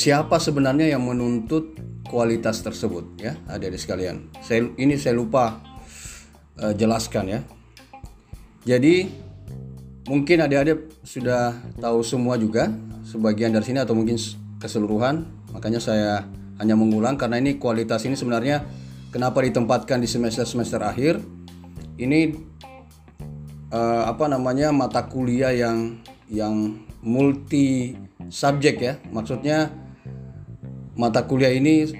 siapa sebenarnya yang menuntut kualitas tersebut ya adik-adik sekalian. Saya ini saya lupa uh, jelaskan ya. Jadi mungkin adik-adik sudah tahu semua juga sebagian dari sini atau mungkin keseluruhan. Makanya saya hanya mengulang karena ini kualitas ini sebenarnya kenapa ditempatkan di semester-semester akhir. Ini uh, apa namanya mata kuliah yang yang multi subjek ya. Maksudnya mata kuliah ini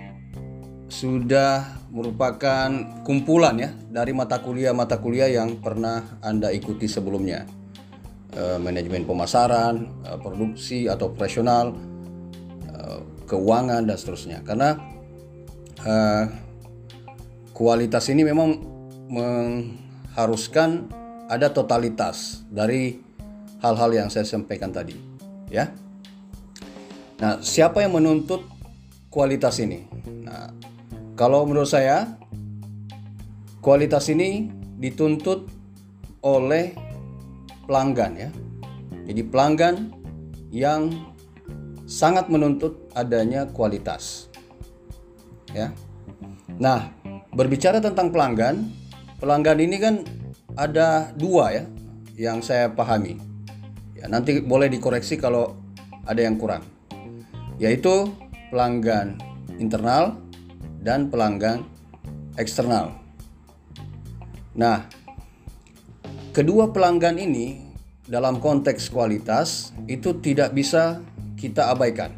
sudah merupakan kumpulan ya dari mata kuliah-mata kuliah yang pernah Anda ikuti sebelumnya. E, manajemen pemasaran, e, produksi atau operasional, e, keuangan dan seterusnya. Karena kualitas ini memang mengharuskan ada totalitas dari hal-hal yang saya sampaikan tadi, ya. Nah, siapa yang menuntut kualitas ini? Nah, kalau menurut saya kualitas ini dituntut oleh pelanggan ya. Jadi pelanggan yang sangat menuntut adanya kualitas. Ya. Nah, berbicara tentang pelanggan, pelanggan ini kan ada dua ya yang saya pahami. Ya, nanti boleh dikoreksi kalau ada yang kurang. Yaitu pelanggan internal dan pelanggan eksternal. Nah, kedua pelanggan ini dalam konteks kualitas itu tidak bisa kita abaikan.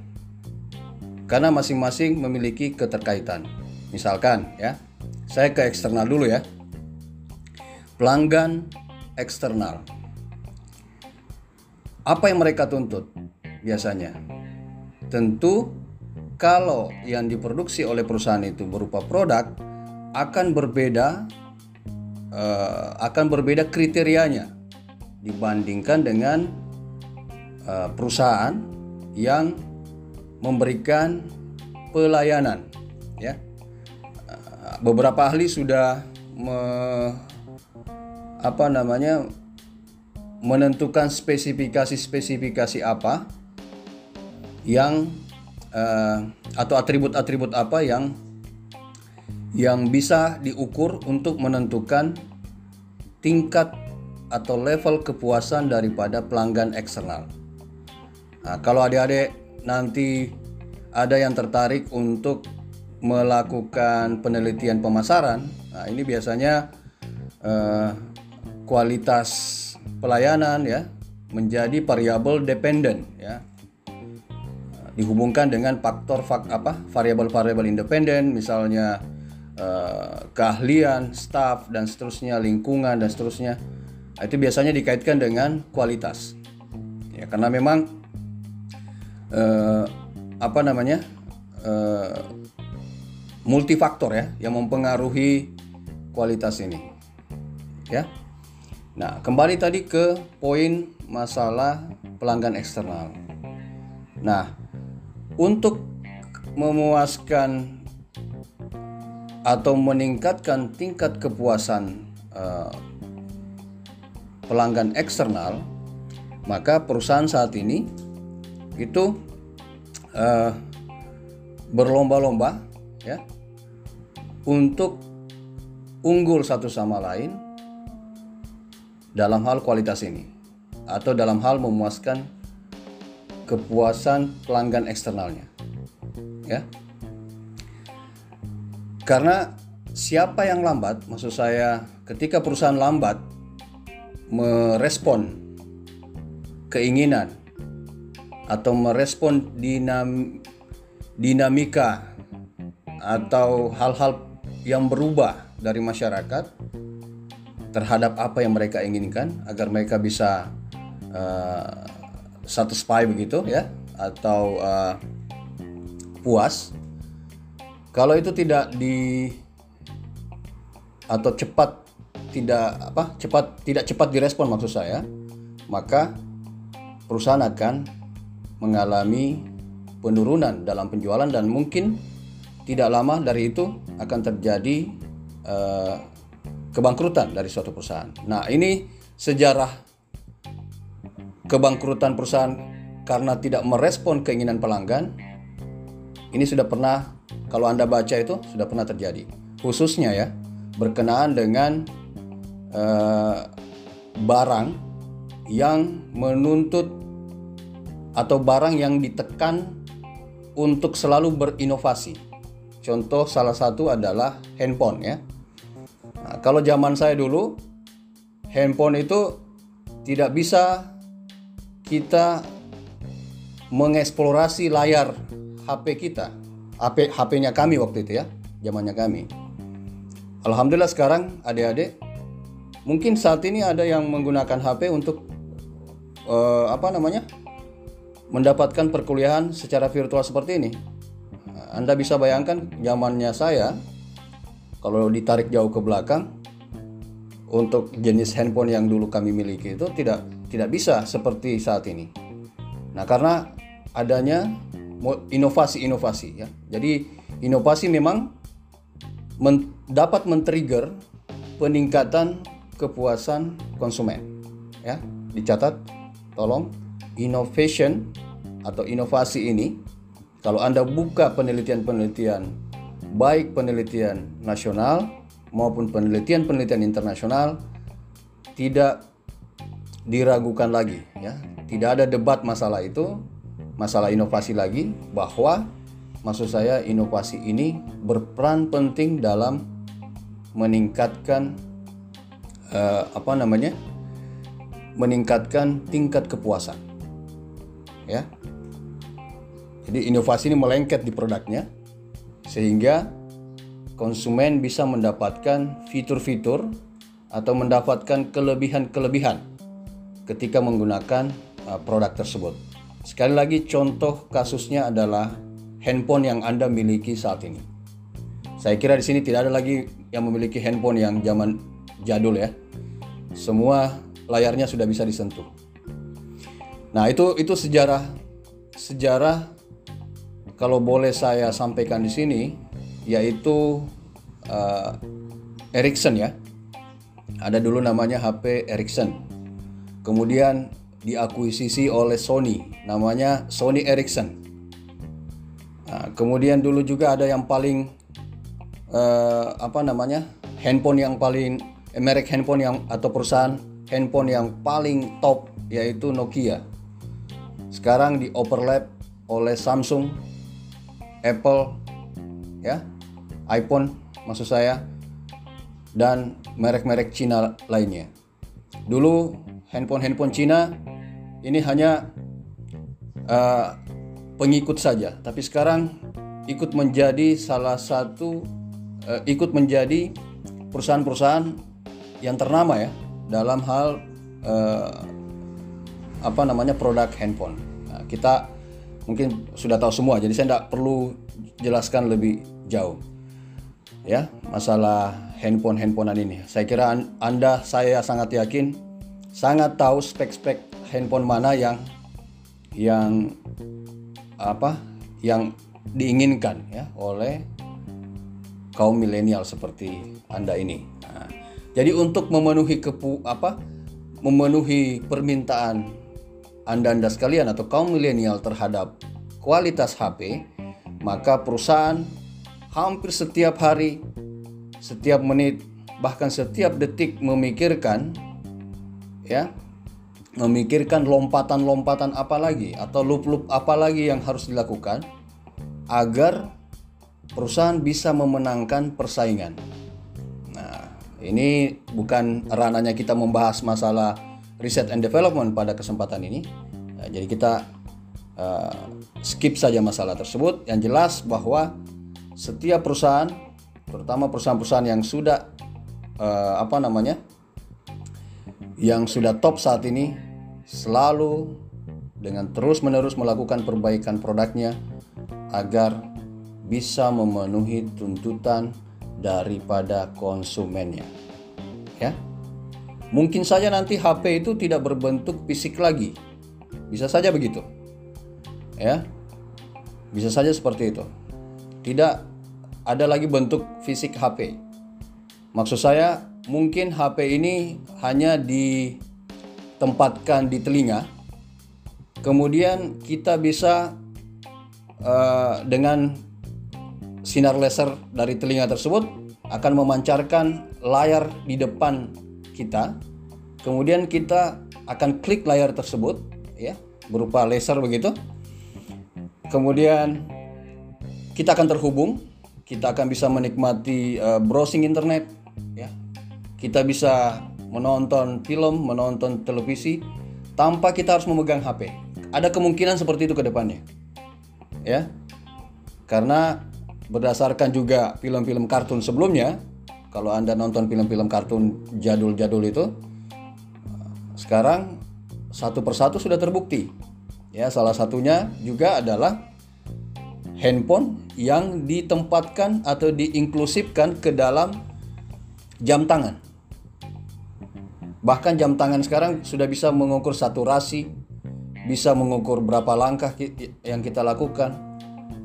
Karena masing-masing memiliki keterkaitan. Misalkan ya, saya ke eksternal dulu ya. Pelanggan eksternal. Apa yang mereka tuntut biasanya? Tentu kalau yang diproduksi oleh perusahaan itu berupa produk akan berbeda uh, akan berbeda kriterianya dibandingkan dengan uh, perusahaan yang memberikan pelayanan ya. Uh, beberapa ahli sudah me, apa namanya menentukan spesifikasi-spesifikasi apa yang uh, atau atribut-atribut apa yang yang bisa diukur untuk menentukan tingkat atau level kepuasan daripada pelanggan eksternal. Nah, kalau adik-adik nanti ada yang tertarik untuk melakukan penelitian pemasaran, nah ini biasanya uh, kualitas pelayanan ya menjadi variabel dependen ya dihubungkan dengan faktor fak apa variabel-variabel independen misalnya uh, keahlian staff dan seterusnya lingkungan dan seterusnya. Nah, itu biasanya dikaitkan dengan kualitas. Ya karena memang uh, apa namanya uh, multifaktor ya yang mempengaruhi kualitas ini. Ya. Nah kembali tadi ke poin masalah pelanggan eksternal. Nah untuk memuaskan atau meningkatkan tingkat kepuasan uh, pelanggan eksternal, maka perusahaan saat ini itu uh, berlomba-lomba ya untuk unggul satu sama lain dalam hal kualitas ini atau dalam hal memuaskan kepuasan pelanggan eksternalnya. Ya. Karena siapa yang lambat, maksud saya ketika perusahaan lambat merespon keinginan atau merespon dinam, dinamika atau hal-hal yang berubah dari masyarakat terhadap apa yang mereka inginkan agar mereka bisa uh, satisfy begitu ya atau uh, puas kalau itu tidak di atau cepat tidak apa cepat tidak cepat direspon maksud saya maka perusahaan akan mengalami penurunan dalam penjualan dan mungkin tidak lama dari itu akan terjadi uh, kebangkrutan dari suatu perusahaan. Nah, ini sejarah kebangkrutan perusahaan karena tidak merespon keinginan pelanggan Ini sudah pernah kalau Anda baca itu sudah pernah terjadi. Khususnya ya berkenaan dengan uh, barang yang menuntut atau barang yang ditekan untuk selalu berinovasi. Contoh salah satu adalah handphone ya. Nah, kalau zaman saya dulu handphone itu tidak bisa kita mengeksplorasi layar HP kita. HP HP-nya kami waktu itu ya, zamannya kami. Alhamdulillah sekarang adik-adik mungkin saat ini ada yang menggunakan HP untuk uh, apa namanya? mendapatkan perkuliahan secara virtual seperti ini. Anda bisa bayangkan zamannya saya kalau ditarik jauh ke belakang untuk jenis handphone yang dulu kami miliki itu tidak tidak bisa seperti saat ini. Nah, karena adanya inovasi-inovasi ya. Jadi inovasi memang men dapat men-trigger peningkatan kepuasan konsumen. Ya, dicatat tolong innovation atau inovasi ini kalau Anda buka penelitian-penelitian baik penelitian nasional maupun penelitian-penelitian internasional tidak diragukan lagi ya. Tidak ada debat masalah itu, masalah inovasi lagi bahwa maksud saya inovasi ini berperan penting dalam meningkatkan uh, apa namanya? meningkatkan tingkat kepuasan ya. Jadi inovasi ini melengket di produknya sehingga konsumen bisa mendapatkan fitur-fitur atau mendapatkan kelebihan-kelebihan ketika menggunakan uh, produk tersebut. Sekali lagi contoh kasusnya adalah handphone yang Anda miliki saat ini. Saya kira di sini tidak ada lagi yang memiliki handphone yang zaman jadul ya. Semua layarnya sudah bisa disentuh. Nah, itu itu sejarah sejarah kalau boleh saya sampaikan di sini yaitu uh, Ericsson ya. Ada dulu namanya HP Ericsson. Kemudian diakuisisi oleh Sony, namanya Sony Ericsson. Nah, kemudian dulu juga ada yang paling uh, apa namanya handphone yang paling eh, merek handphone yang atau perusahaan handphone yang paling top yaitu Nokia sekarang di overlap oleh Samsung, Apple, ya, iPhone maksud saya, dan merek-merek Cina lainnya. Dulu handphone-handphone Cina ini hanya uh, pengikut saja, tapi sekarang ikut menjadi salah satu uh, ikut menjadi perusahaan-perusahaan yang ternama ya dalam hal uh, apa namanya produk handphone. Nah, kita mungkin sudah tahu semua, jadi saya tidak perlu jelaskan lebih jauh. Ya, masalah handphone handphonean ini. Saya kira Anda saya sangat yakin sangat tahu spek-spek handphone mana yang yang apa yang diinginkan ya oleh kaum milenial seperti Anda ini. Nah, jadi untuk memenuhi kepu apa memenuhi permintaan anda-anda sekalian atau kaum milenial terhadap kualitas HP, maka perusahaan hampir setiap hari, setiap menit, bahkan setiap detik memikirkan ya, memikirkan lompatan-lompatan apa lagi atau loop-loop apa lagi yang harus dilakukan agar perusahaan bisa memenangkan persaingan. Nah, ini bukan ranahnya kita membahas masalah Research and Development pada kesempatan ini. Nah, jadi kita uh, skip saja masalah tersebut. Yang jelas bahwa setiap perusahaan, terutama perusahaan-perusahaan yang sudah uh, apa namanya, yang sudah top saat ini, selalu dengan terus-menerus melakukan perbaikan produknya agar bisa memenuhi tuntutan daripada konsumennya. Ya. Mungkin saja nanti HP itu tidak berbentuk fisik lagi. Bisa saja begitu. Ya. Bisa saja seperti itu. Tidak ada lagi bentuk fisik HP. Maksud saya, mungkin HP ini hanya ditempatkan di telinga. Kemudian kita bisa uh, dengan sinar laser dari telinga tersebut akan memancarkan layar di depan kita. Kemudian kita akan klik layar tersebut ya, berupa laser begitu. Kemudian kita akan terhubung, kita akan bisa menikmati uh, browsing internet ya. Kita bisa menonton film, menonton televisi tanpa kita harus memegang HP. Ada kemungkinan seperti itu ke depannya. Ya. Karena berdasarkan juga film-film kartun sebelumnya, kalau Anda nonton film-film kartun jadul-jadul itu, sekarang satu persatu sudah terbukti. Ya, salah satunya juga adalah handphone yang ditempatkan atau diinklusifkan ke dalam jam tangan. Bahkan jam tangan sekarang sudah bisa mengukur saturasi, bisa mengukur berapa langkah yang kita lakukan,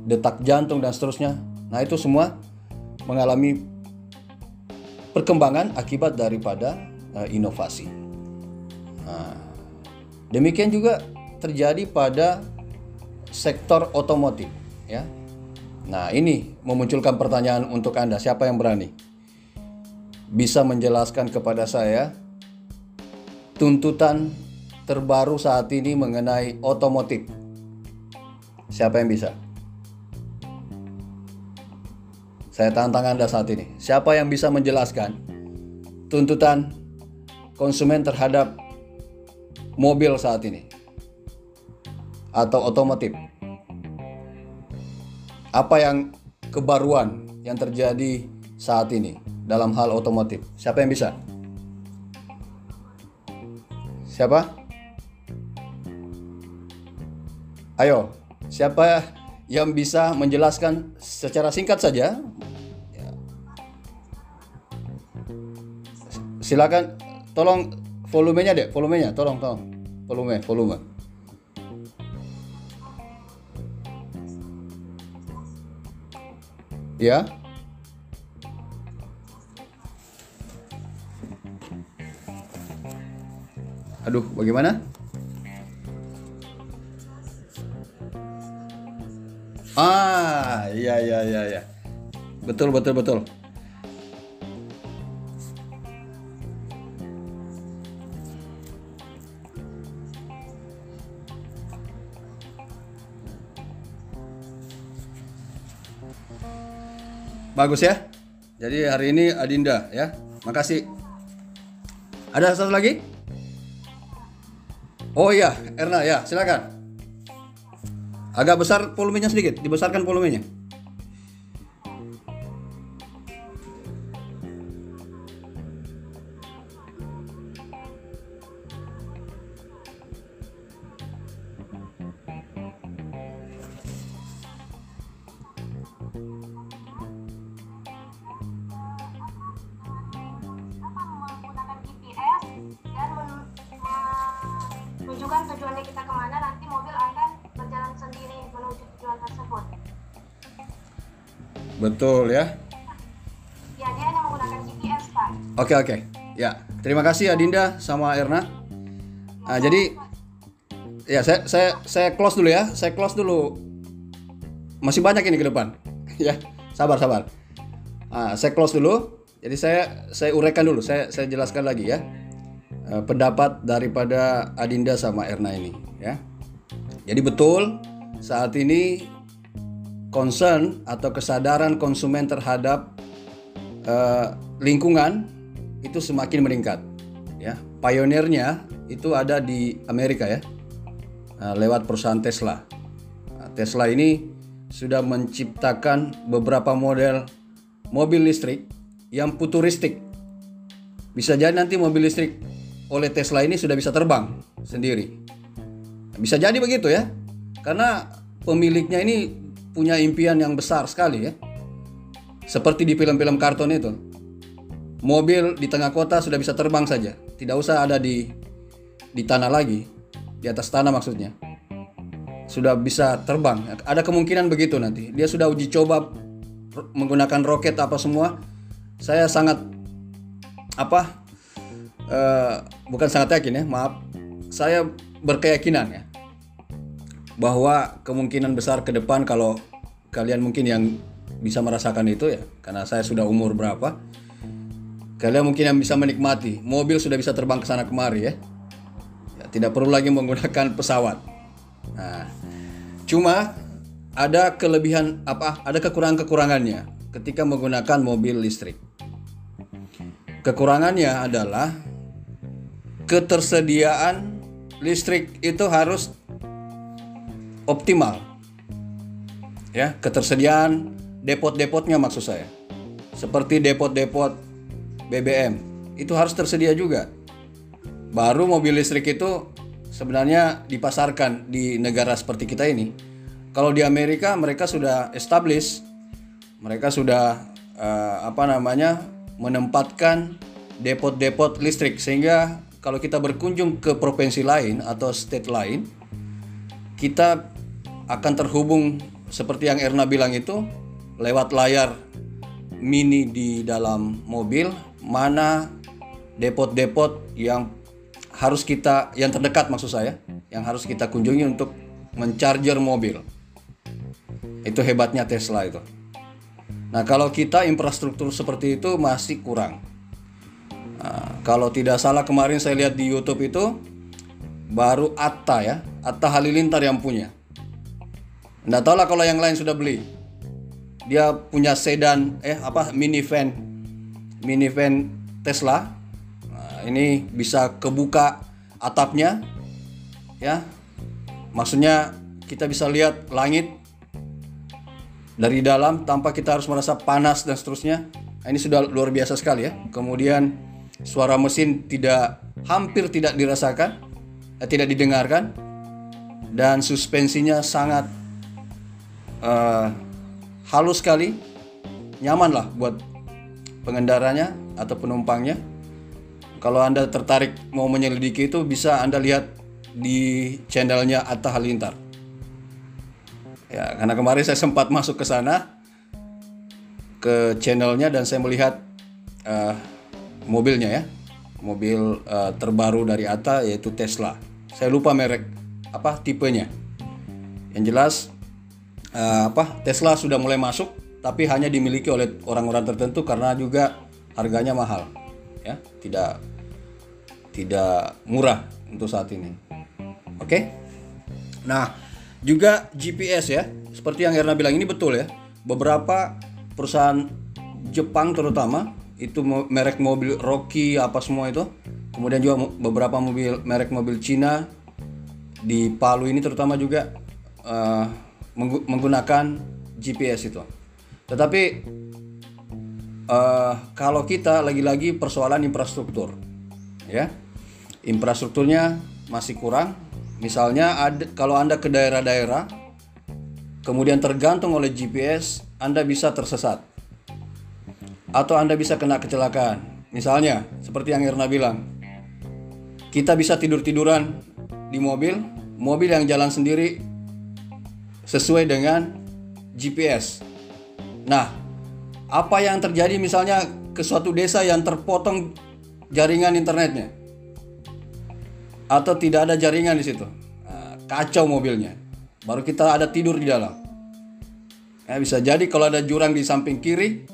detak jantung dan seterusnya. Nah, itu semua mengalami perkembangan akibat daripada uh, inovasi. Nah, demikian juga terjadi pada sektor otomotif, ya. Nah, ini memunculkan pertanyaan untuk Anda, siapa yang berani? Bisa menjelaskan kepada saya tuntutan terbaru saat ini mengenai otomotif. Siapa yang bisa? Saya tantang Anda saat ini. Siapa yang bisa menjelaskan tuntutan konsumen terhadap mobil saat ini? Atau otomotif? Apa yang kebaruan yang terjadi saat ini dalam hal otomotif? Siapa yang bisa? Siapa? Ayo, siapa yang bisa menjelaskan secara singkat saja silakan tolong volumenya deh volumenya tolong tolong volume volume ya. Aduh bagaimana? Ah iya iya iya ya betul betul betul Bagus ya. Jadi hari ini Adinda ya. Makasih. Ada satu lagi? Oh iya, Erna ya, silakan. Agak besar volumenya sedikit, dibesarkan volumenya. Oke. Ya, terima kasih Adinda sama Erna. Nah, jadi ya saya saya saya close dulu ya. Saya close dulu. Masih banyak ini ke depan. ya, sabar, sabar. Nah, saya close dulu. Jadi saya saya uraikan dulu. Saya saya jelaskan lagi ya. Eh, pendapat daripada Adinda sama Erna ini ya. Jadi betul saat ini concern atau kesadaran konsumen terhadap uh, lingkungan itu semakin meningkat. Ya, pionirnya itu ada di Amerika ya, uh, lewat perusahaan Tesla. Nah, Tesla ini sudah menciptakan beberapa model mobil listrik yang futuristik. Bisa jadi nanti mobil listrik oleh Tesla ini sudah bisa terbang sendiri. Bisa jadi begitu ya, karena pemiliknya ini punya impian yang besar sekali ya. Seperti di film-film kartun itu. Mobil di tengah kota sudah bisa terbang saja, tidak usah ada di di tanah lagi, di atas tanah maksudnya. Sudah bisa terbang. Ada kemungkinan begitu nanti. Dia sudah uji coba menggunakan roket apa semua. Saya sangat apa? Uh, bukan sangat yakin ya, maaf. Saya berkeyakinan ya bahwa kemungkinan besar ke depan kalau kalian mungkin yang bisa merasakan itu ya karena saya sudah umur berapa. Kalian mungkin yang bisa menikmati mobil sudah bisa terbang ke sana kemari ya. ya tidak perlu lagi menggunakan pesawat. Nah, cuma ada kelebihan apa? Ada kekurangan-kekurangannya ketika menggunakan mobil listrik. Kekurangannya adalah ketersediaan listrik itu harus optimal. Ya, ketersediaan depot-depotnya maksud saya. Seperti depot-depot BBM itu harus tersedia juga. Baru mobil listrik itu sebenarnya dipasarkan di negara seperti kita ini. Kalau di Amerika mereka sudah establish, mereka sudah uh, apa namanya menempatkan depot-depot listrik sehingga kalau kita berkunjung ke provinsi lain atau state lain, kita akan terhubung seperti yang Erna bilang itu lewat layar mini di dalam mobil mana depot-depot yang harus kita yang terdekat maksud saya yang harus kita kunjungi untuk mencharger mobil. Itu hebatnya Tesla itu. Nah kalau kita infrastruktur seperti itu masih kurang. Nah, kalau tidak salah kemarin saya lihat di YouTube itu baru Atta ya Atta Halilintar yang punya. Nggak tahu lah kalau yang lain sudah beli. Dia punya sedan eh apa minivan minivan Tesla. Nah, ini bisa kebuka atapnya ya. Maksudnya kita bisa lihat langit dari dalam tanpa kita harus merasa panas dan seterusnya. Nah, ini sudah luar biasa sekali ya. Kemudian suara mesin tidak hampir tidak dirasakan eh, tidak didengarkan dan suspensinya sangat uh, halus sekali, nyaman lah buat pengendaranya atau penumpangnya. Kalau Anda tertarik mau menyelidiki itu bisa Anda lihat di channelnya Atta Halilintar. Ya, karena kemarin saya sempat masuk ke sana ke channelnya dan saya melihat uh, mobilnya ya, mobil uh, terbaru dari Atta yaitu Tesla. Saya lupa merek apa tipenya. Yang jelas uh, apa Tesla sudah mulai masuk tapi hanya dimiliki oleh orang-orang tertentu karena juga harganya mahal ya. Tidak tidak murah untuk saat ini. Oke? Okay? nah juga GPS ya. Seperti yang Erna bilang ini betul ya. Beberapa perusahaan Jepang terutama itu merek mobil Rocky apa semua itu. Kemudian juga beberapa mobil merek mobil Cina di Palu ini terutama juga uh, menggunakan GPS itu. Tetapi uh, kalau kita lagi-lagi persoalan infrastruktur, ya, infrastrukturnya masih kurang. Misalnya ada, kalau anda ke daerah-daerah, kemudian tergantung oleh GPS, anda bisa tersesat atau anda bisa kena kecelakaan. Misalnya seperti yang Irna bilang, kita bisa tidur tiduran di mobil, mobil yang jalan sendiri sesuai dengan GPS. Nah, apa yang terjadi misalnya ke suatu desa yang terpotong jaringan internetnya atau tidak ada jaringan di situ, nah, kacau mobilnya. Baru kita ada tidur di dalam. Ya, bisa jadi kalau ada jurang di samping kiri,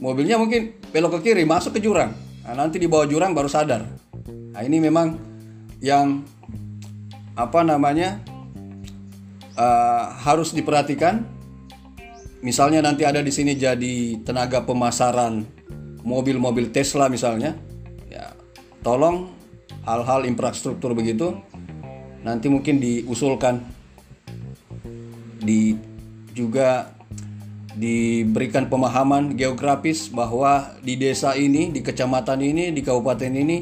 mobilnya mungkin belok ke kiri, masuk ke jurang. Nah, nanti di bawah jurang baru sadar. Nah, ini memang yang apa namanya uh, harus diperhatikan. Misalnya nanti ada di sini jadi tenaga pemasaran mobil-mobil Tesla misalnya, ya tolong hal-hal infrastruktur begitu nanti mungkin diusulkan di juga diberikan pemahaman geografis bahwa di desa ini, di kecamatan ini, di kabupaten ini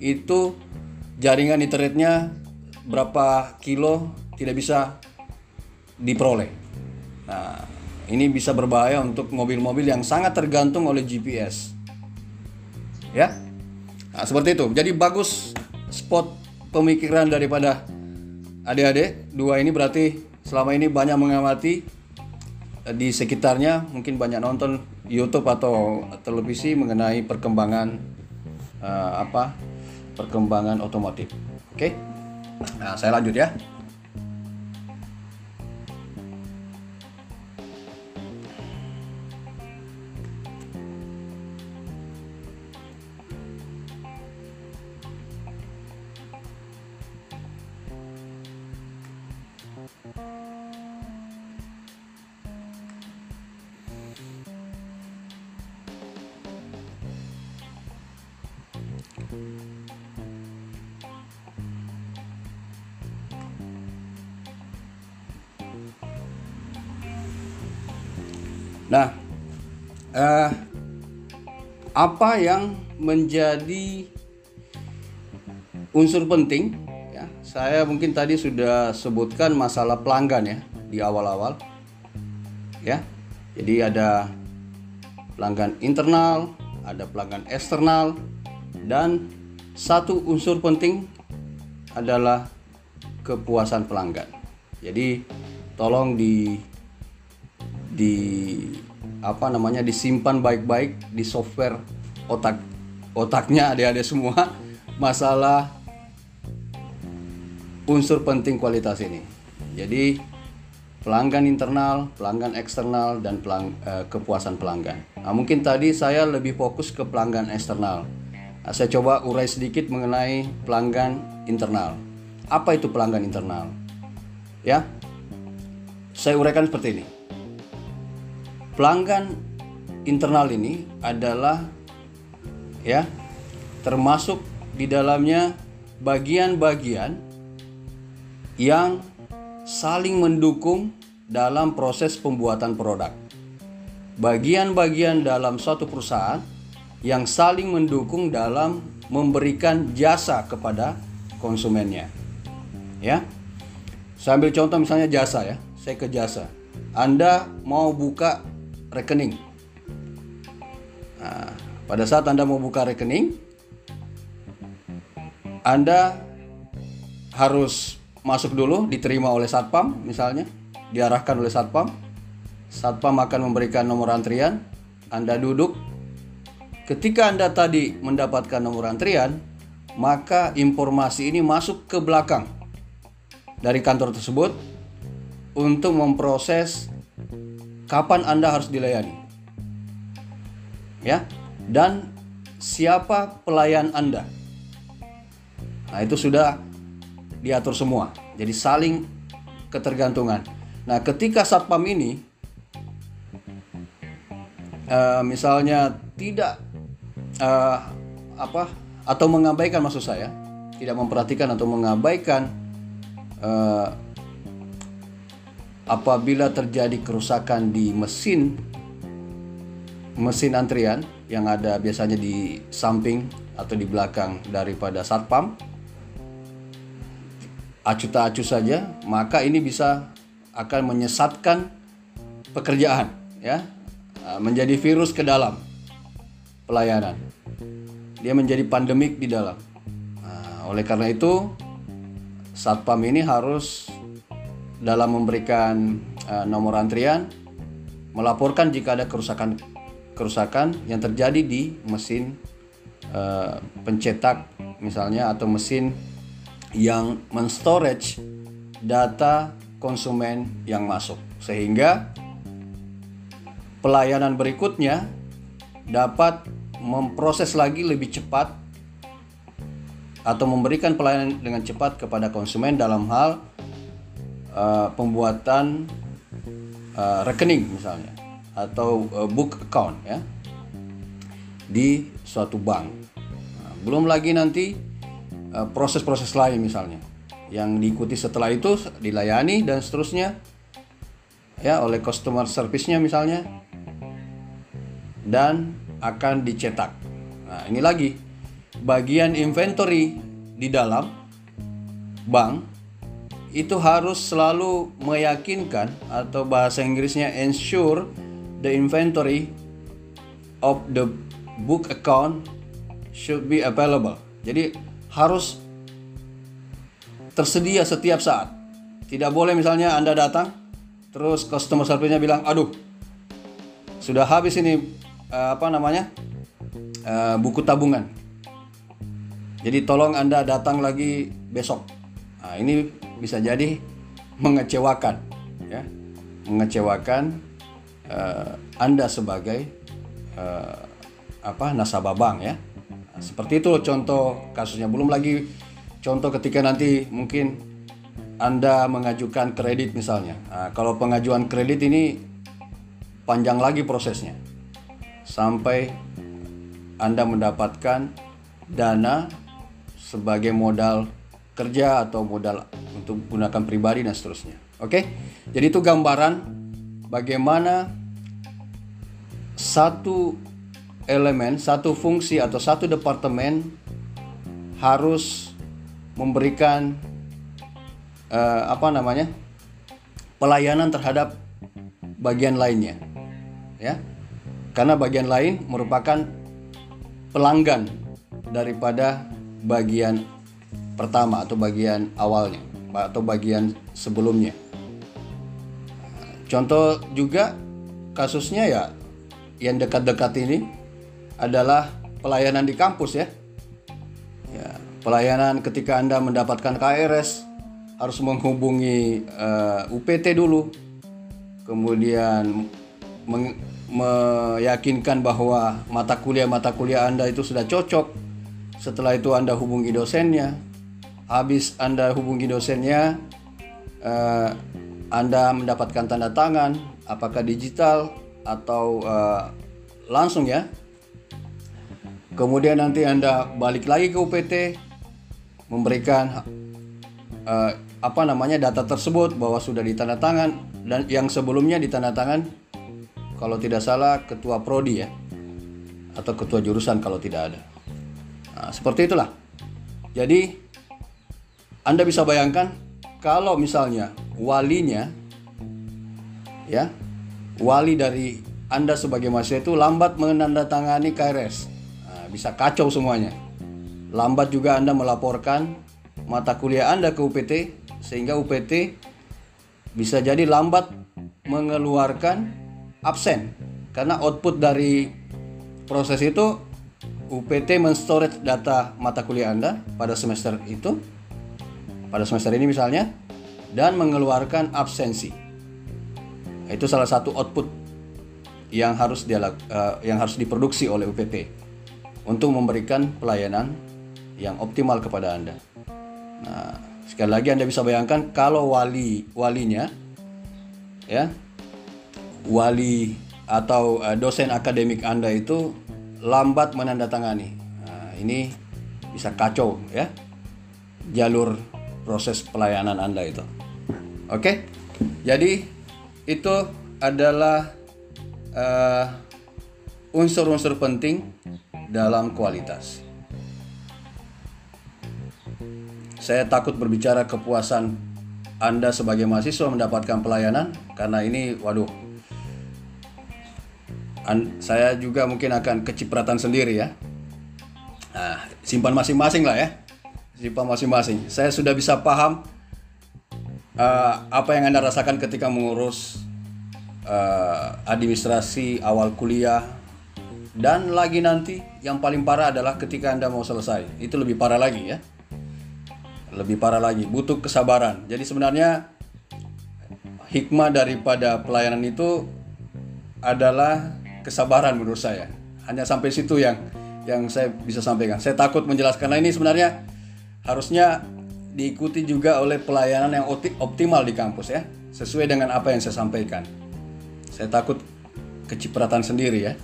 itu jaringan internetnya berapa kilo tidak bisa diperoleh. Nah, ini bisa berbahaya untuk mobil-mobil yang sangat tergantung oleh GPS. Ya. Nah, seperti itu. Jadi bagus spot pemikiran daripada adik-adik dua ini berarti selama ini banyak mengamati eh, di sekitarnya mungkin banyak nonton YouTube atau televisi mengenai perkembangan uh, apa perkembangan otomotif. Oke, nah saya lanjut ya. Nah, eh, apa yang menjadi unsur penting? Ya, saya mungkin tadi sudah sebutkan masalah pelanggan ya di awal-awal. Ya, jadi ada pelanggan internal, ada pelanggan eksternal, dan satu unsur penting adalah kepuasan pelanggan. Jadi tolong di di apa namanya disimpan baik-baik di software otak otaknya adik-adik semua masalah unsur penting kualitas ini. Jadi pelanggan internal, pelanggan eksternal dan pelang, eh, kepuasan pelanggan. Nah, mungkin tadi saya lebih fokus ke pelanggan eksternal. Nah, saya coba urai sedikit mengenai pelanggan internal. Apa itu pelanggan internal? Ya. Saya uraikan seperti ini pelanggan internal ini adalah ya termasuk di dalamnya bagian-bagian yang saling mendukung dalam proses pembuatan produk. Bagian-bagian dalam suatu perusahaan yang saling mendukung dalam memberikan jasa kepada konsumennya. Ya. Saya ambil contoh misalnya jasa ya. Saya ke jasa. Anda mau buka rekening. Nah, pada saat Anda mau buka rekening, Anda harus masuk dulu, diterima oleh satpam, misalnya, diarahkan oleh satpam. Satpam akan memberikan nomor antrian, Anda duduk. Ketika Anda tadi mendapatkan nomor antrian, maka informasi ini masuk ke belakang dari kantor tersebut untuk memproses kapan Anda harus dilayani. Ya. Dan siapa pelayan Anda. Nah, itu sudah diatur semua. Jadi saling ketergantungan. Nah, ketika satpam ini uh, misalnya tidak uh, apa atau mengabaikan maksud saya, tidak memperhatikan atau mengabaikan uh, apabila terjadi kerusakan di mesin mesin antrian yang ada biasanya di samping atau di belakang daripada satpam acu tak acu saja maka ini bisa akan menyesatkan pekerjaan ya. Menjadi virus ke dalam pelayanan. Dia menjadi pandemik di dalam. Nah, oleh karena itu satpam ini harus dalam memberikan uh, nomor antrian melaporkan jika ada kerusakan kerusakan yang terjadi di mesin uh, pencetak misalnya atau mesin yang menstorage data konsumen yang masuk sehingga pelayanan berikutnya dapat memproses lagi lebih cepat atau memberikan pelayanan dengan cepat kepada konsumen dalam hal uh, pembuatan uh, rekening misalnya atau uh, book account ya di suatu bank. Nah, belum lagi nanti proses-proses uh, lain misalnya yang diikuti setelah itu dilayani dan seterusnya ya oleh customer service-nya misalnya dan akan dicetak. Nah, ini lagi bagian inventory di dalam bank itu harus selalu meyakinkan atau bahasa Inggrisnya ensure the inventory of the book account should be available. Jadi harus tersedia setiap saat. Tidak boleh misalnya Anda datang terus customer service-nya bilang, "Aduh, sudah habis ini uh, apa namanya? Uh, buku tabungan." Jadi tolong Anda datang lagi besok. Nah, ini bisa jadi mengecewakan ya mengecewakan uh, anda sebagai uh, apa nasabah bank ya seperti itu contoh kasusnya belum lagi contoh ketika nanti mungkin Anda mengajukan kredit misalnya. Nah, kalau pengajuan kredit ini panjang lagi prosesnya sampai Anda mendapatkan dana sebagai modal kerja atau modal untuk gunakan pribadi dan seterusnya. Oke, jadi itu gambaran bagaimana satu elemen, satu fungsi atau satu departemen harus memberikan uh, apa namanya pelayanan terhadap bagian lainnya, ya, karena bagian lain merupakan pelanggan daripada bagian pertama atau bagian awalnya atau bagian sebelumnya. Contoh juga kasusnya ya yang dekat-dekat ini adalah pelayanan di kampus ya. ya pelayanan ketika Anda mendapatkan KRS harus menghubungi uh, eh, UPT dulu. Kemudian meyakinkan bahwa mata kuliah-mata kuliah Anda itu sudah cocok. Setelah itu Anda hubungi dosennya. Habis Anda hubungi dosennya, uh, anda mendapatkan tanda tangan, apakah digital atau uh, langsung ya. Kemudian nanti Anda balik lagi ke UPT memberikan uh, apa namanya data tersebut bahwa sudah ditandatangan dan yang sebelumnya ditandatangan kalau tidak salah ketua prodi ya atau ketua jurusan kalau tidak ada. Nah, seperti itulah. Jadi Anda bisa bayangkan kalau misalnya walinya ya wali dari anda sebagai mahasiswa itu lambat menandatangani KRS bisa kacau semuanya. Lambat juga anda melaporkan mata kuliah anda ke UPT sehingga UPT bisa jadi lambat mengeluarkan absen. Karena output dari proses itu UPT men-storage data mata kuliah Anda pada semester itu pada semester ini misalnya dan mengeluarkan absensi. Itu salah satu output yang harus dia uh, yang harus diproduksi oleh UPT untuk memberikan pelayanan yang optimal kepada Anda. Nah, sekali lagi Anda bisa bayangkan kalau wali walinya ya wali atau uh, dosen akademik Anda itu lambat menandatangani. Nah, ini bisa kacau ya jalur proses pelayanan Anda itu. Oke, jadi itu adalah unsur uh, unsur-unsur penting dalam kualitas. Saya takut berbicara kepuasan Anda sebagai mahasiswa mendapatkan pelayanan karena ini, waduh, an, saya juga mungkin akan kecipratan sendiri ya. Nah, simpan masing-masing lah ya, simpan masing-masing. Saya sudah bisa paham uh, apa yang anda rasakan ketika mengurus uh, administrasi awal kuliah dan lagi nanti yang paling parah adalah ketika anda mau selesai. Itu lebih parah lagi ya. Lebih parah lagi butuh kesabaran. Jadi sebenarnya hikmah daripada pelayanan itu adalah kesabaran menurut saya. Hanya sampai situ yang yang saya bisa sampaikan. Saya takut menjelaskan. Nah ini sebenarnya harusnya diikuti juga oleh pelayanan yang optimal di kampus ya, sesuai dengan apa yang saya sampaikan. Saya takut kecipratan sendiri ya,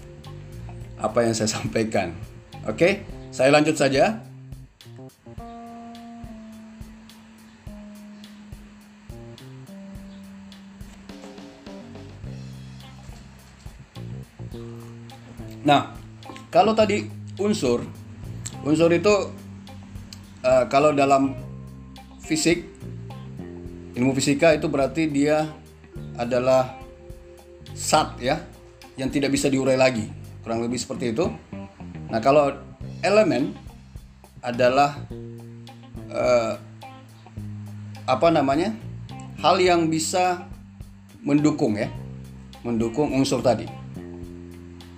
apa yang saya sampaikan. Oke, saya lanjut saja. Nah, kalau tadi unsur, unsur itu uh, kalau dalam fisik ilmu fisika itu berarti dia adalah sat ya yang tidak bisa diurai lagi kurang lebih seperti itu nah kalau elemen adalah uh, apa namanya hal yang bisa mendukung ya mendukung unsur tadi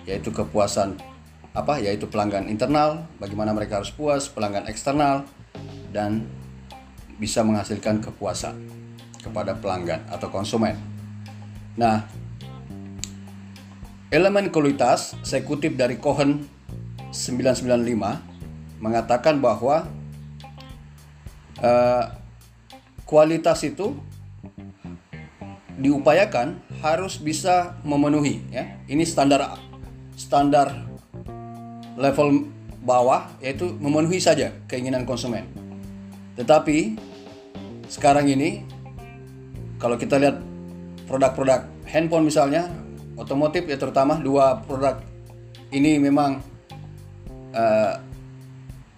yaitu kepuasan apa yaitu pelanggan internal bagaimana mereka harus puas pelanggan eksternal dan bisa menghasilkan kepuasan kepada pelanggan atau konsumen. Nah, elemen kualitas saya kutip dari Cohen 995 mengatakan bahwa uh, kualitas itu diupayakan harus bisa memenuhi ya. Ini standar standar level bawah yaitu memenuhi saja keinginan konsumen. Tetapi sekarang ini kalau kita lihat produk-produk handphone misalnya, otomotif ya terutama dua produk ini memang uh,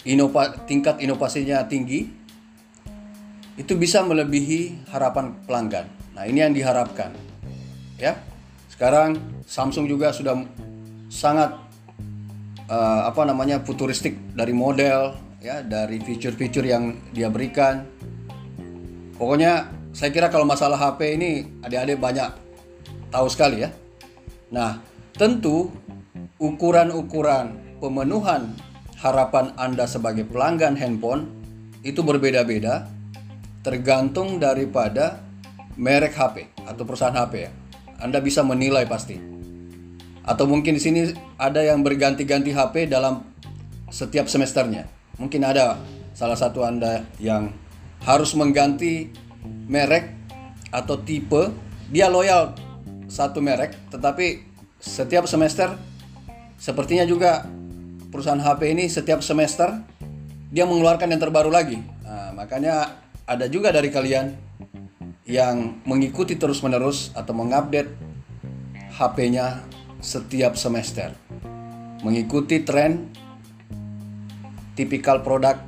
inova, tingkat inovasinya tinggi, itu bisa melebihi harapan pelanggan. Nah ini yang diharapkan, ya. Sekarang Samsung juga sudah sangat uh, apa namanya futuristik dari model, ya, dari fitur-fitur yang dia berikan. Pokoknya saya kira kalau masalah HP ini adik-adik banyak tahu sekali ya. Nah, tentu ukuran-ukuran pemenuhan harapan Anda sebagai pelanggan handphone itu berbeda-beda tergantung daripada merek HP atau perusahaan HP ya. Anda bisa menilai pasti. Atau mungkin di sini ada yang berganti-ganti HP dalam setiap semesternya. Mungkin ada salah satu Anda yang harus mengganti merek atau tipe, dia loyal satu merek, tetapi setiap semester sepertinya juga perusahaan HP ini setiap semester dia mengeluarkan yang terbaru lagi. Nah, makanya ada juga dari kalian yang mengikuti terus-menerus atau mengupdate HP-nya setiap semester. Mengikuti tren tipikal produk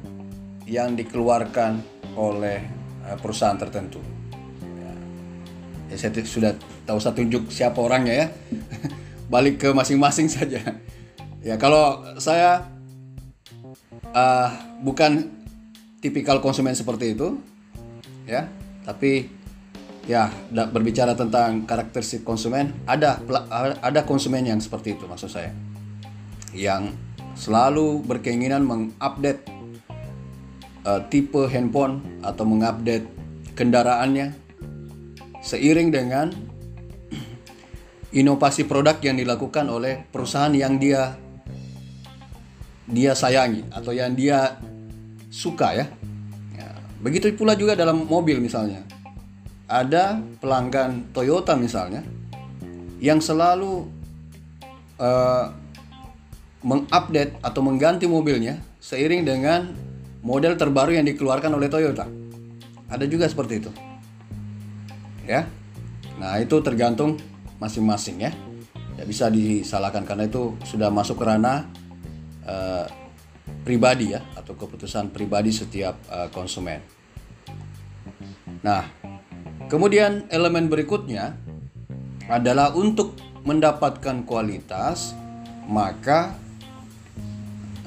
yang dikeluarkan oleh Eh, perusahaan tertentu. Ya. ya saya sudah tahu satu tunjuk siapa orangnya ya. Balik ke masing-masing saja. Ya kalau saya uh, bukan tipikal konsumen seperti itu, ya, tapi ya berbicara tentang karakteristik konsumen, ada ada konsumen yang seperti itu maksud saya, yang selalu berkeinginan mengupdate uh, tipe handphone atau mengupdate kendaraannya seiring dengan inovasi produk yang dilakukan oleh perusahaan yang dia dia sayangi atau yang dia suka ya. ya. Begitu pula juga dalam mobil misalnya. Ada pelanggan Toyota misalnya yang selalu uh, mengupdate atau mengganti mobilnya seiring dengan model terbaru yang dikeluarkan oleh Toyota. Ada juga seperti itu. Ya. Nah, itu tergantung masing-masing ya. Tidak bisa disalahkan karena itu sudah masuk ranah uh, pribadi ya atau keputusan pribadi setiap uh, konsumen. Nah, kemudian elemen berikutnya adalah untuk mendapatkan kualitas maka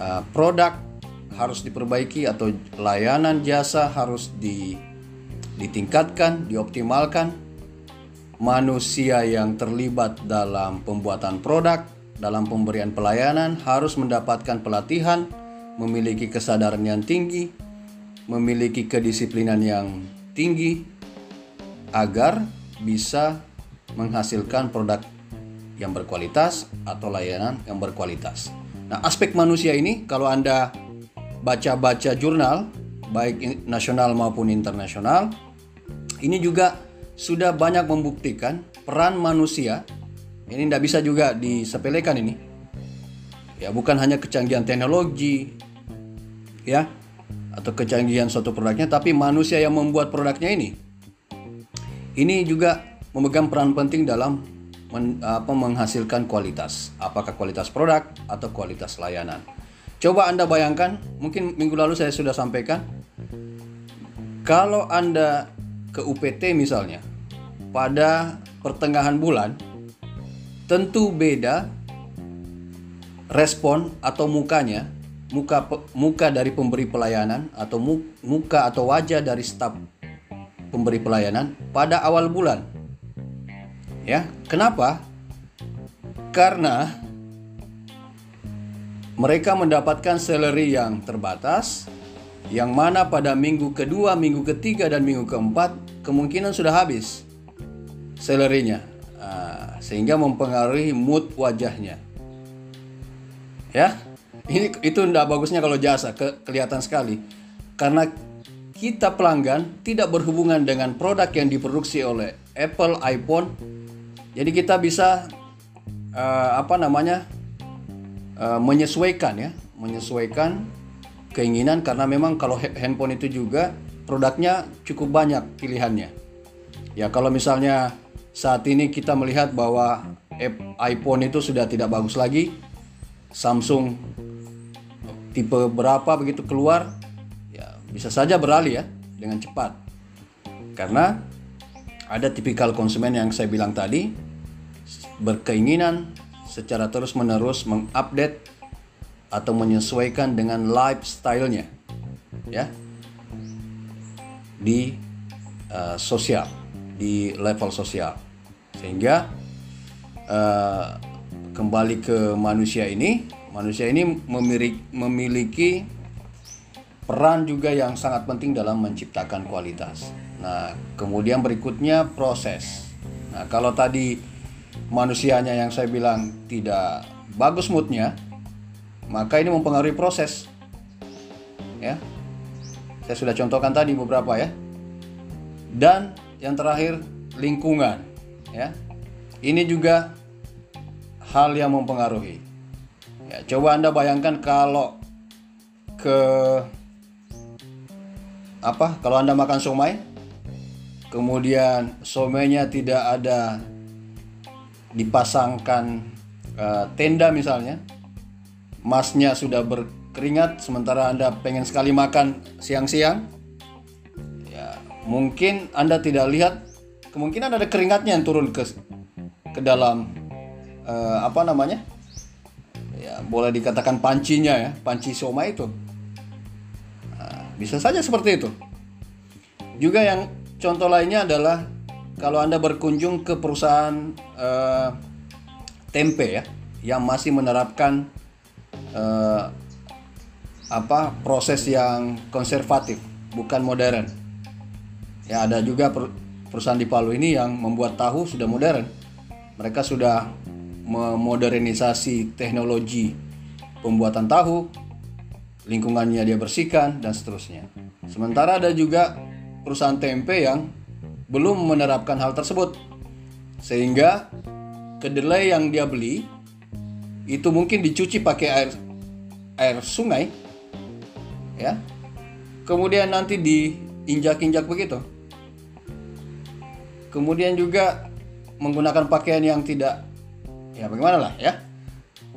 uh, produk harus diperbaiki atau layanan jasa harus di, ditingkatkan, dioptimalkan. Manusia yang terlibat dalam pembuatan produk, dalam pemberian pelayanan harus mendapatkan pelatihan, memiliki kesadaran yang tinggi, memiliki kedisiplinan yang tinggi agar bisa menghasilkan produk yang berkualitas atau layanan yang berkualitas. Nah, aspek manusia ini kalau Anda baca-baca jurnal baik nasional maupun internasional ini juga sudah banyak membuktikan peran manusia. Ini tidak bisa juga disepelekan ini. Ya bukan hanya kecanggihan teknologi ya atau kecanggihan suatu produknya tapi manusia yang membuat produknya ini. Ini juga memegang peran penting dalam men, apa, menghasilkan kualitas. Apakah kualitas produk atau kualitas layanan. Coba Anda bayangkan, mungkin minggu lalu saya sudah sampaikan, kalau Anda ke UPT misalnya, pada pertengahan bulan, tentu beda respon atau mukanya, muka muka dari pemberi pelayanan atau muka atau wajah dari staf pemberi pelayanan pada awal bulan. Ya, kenapa? Karena mereka mendapatkan salary yang terbatas, yang mana pada minggu kedua, minggu ketiga, dan minggu keempat kemungkinan sudah habis salary-nya, ah, sehingga mempengaruhi mood wajahnya. Ya, ini itu tidak bagusnya kalau jasa ke, kelihatan sekali, karena kita pelanggan tidak berhubungan dengan produk yang diproduksi oleh Apple iPhone. Jadi kita bisa uh, apa namanya uh, menyesuaikan ya, menyesuaikan keinginan karena memang kalau handphone itu juga produknya cukup banyak pilihannya. Ya kalau misalnya saat ini kita melihat bahwa iPhone itu sudah tidak bagus lagi, Samsung tipe berapa begitu keluar bisa saja beralih ya dengan cepat. Karena ada tipikal konsumen yang saya bilang tadi berkeinginan secara terus-menerus mengupdate atau menyesuaikan dengan lifestyle-nya ya di uh, sosial di level sosial sehingga uh, kembali ke manusia ini manusia ini memiliki, memiliki peran juga yang sangat penting dalam menciptakan kualitas. Nah, kemudian berikutnya proses. Nah, kalau tadi manusianya yang saya bilang tidak bagus moodnya, maka ini mempengaruhi proses. Ya, saya sudah contohkan tadi beberapa ya. Dan yang terakhir lingkungan, ya. Ini juga hal yang mempengaruhi. Ya, coba Anda bayangkan kalau ke apa kalau Anda makan somai kemudian somainya tidak ada dipasangkan uh, tenda misalnya masnya sudah berkeringat sementara Anda pengen sekali makan siang-siang ya mungkin Anda tidak lihat kemungkinan ada keringatnya yang turun ke ke dalam uh, apa namanya ya boleh dikatakan pancinya ya panci somai itu bisa saja seperti itu. Juga yang contoh lainnya adalah kalau Anda berkunjung ke perusahaan uh, tempe ya yang masih menerapkan uh, apa proses yang konservatif, bukan modern. Ya ada juga perusahaan di Palu ini yang membuat tahu sudah modern. Mereka sudah memodernisasi teknologi pembuatan tahu lingkungannya dia bersihkan dan seterusnya. Sementara ada juga perusahaan tempe yang belum menerapkan hal tersebut. Sehingga kedelai yang dia beli itu mungkin dicuci pakai air air sungai ya. Kemudian nanti diinjak-injak begitu. Kemudian juga menggunakan pakaian yang tidak ya bagaimana lah ya.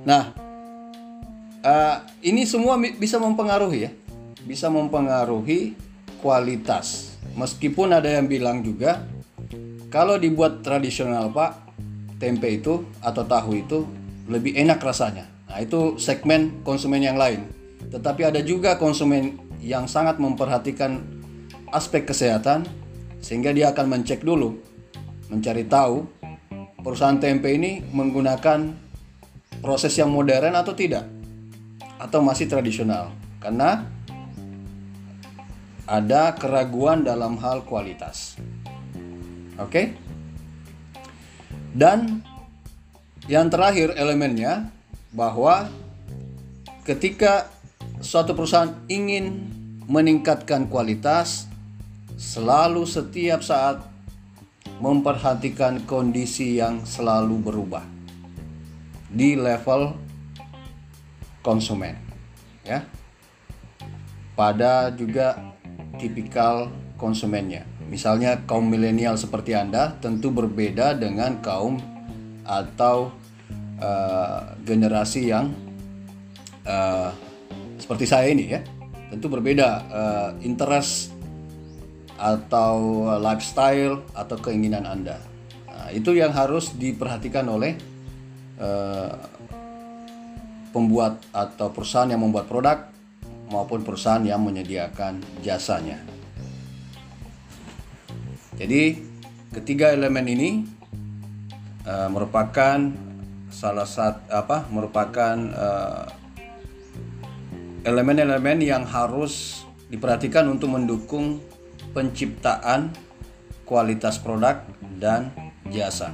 Nah, uh, ini semua bisa mempengaruhi ya, bisa mempengaruhi kualitas. Meskipun ada yang bilang juga kalau dibuat tradisional pak tempe itu atau tahu itu lebih enak rasanya. Nah itu segmen konsumen yang lain. Tetapi ada juga konsumen yang sangat memperhatikan aspek kesehatan sehingga dia akan mencek dulu, mencari tahu perusahaan tempe ini menggunakan proses yang modern atau tidak atau masih tradisional karena ada keraguan dalam hal kualitas. Oke? Dan yang terakhir elemennya bahwa ketika suatu perusahaan ingin meningkatkan kualitas selalu setiap saat memperhatikan kondisi yang selalu berubah di level konsumen ya. Pada juga tipikal konsumennya. Misalnya kaum milenial seperti anda tentu berbeda dengan kaum atau uh, generasi yang uh, seperti saya ini ya. Tentu berbeda uh, interest atau lifestyle atau keinginan anda nah, itu yang harus diperhatikan oleh pembuat atau perusahaan yang membuat produk maupun perusahaan yang menyediakan jasanya. Jadi ketiga elemen ini uh, merupakan salah satu apa merupakan uh, elemen-elemen yang harus diperhatikan untuk mendukung penciptaan, kualitas produk, dan jasa.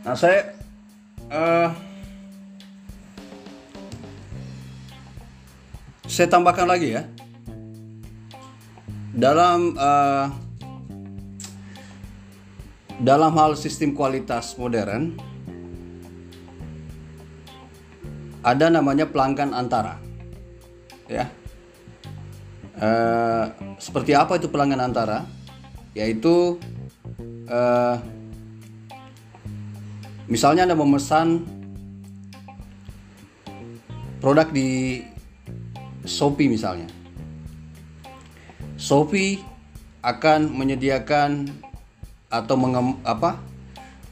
Nah, saya eh, saya tambahkan lagi ya. Dalam eh, dalam hal sistem kualitas modern ada namanya pelanggan antara. Ya. Eh, seperti apa itu pelanggan antara? Yaitu eh, Misalnya Anda memesan produk di Shopee misalnya. Shopee akan menyediakan atau mengem, apa?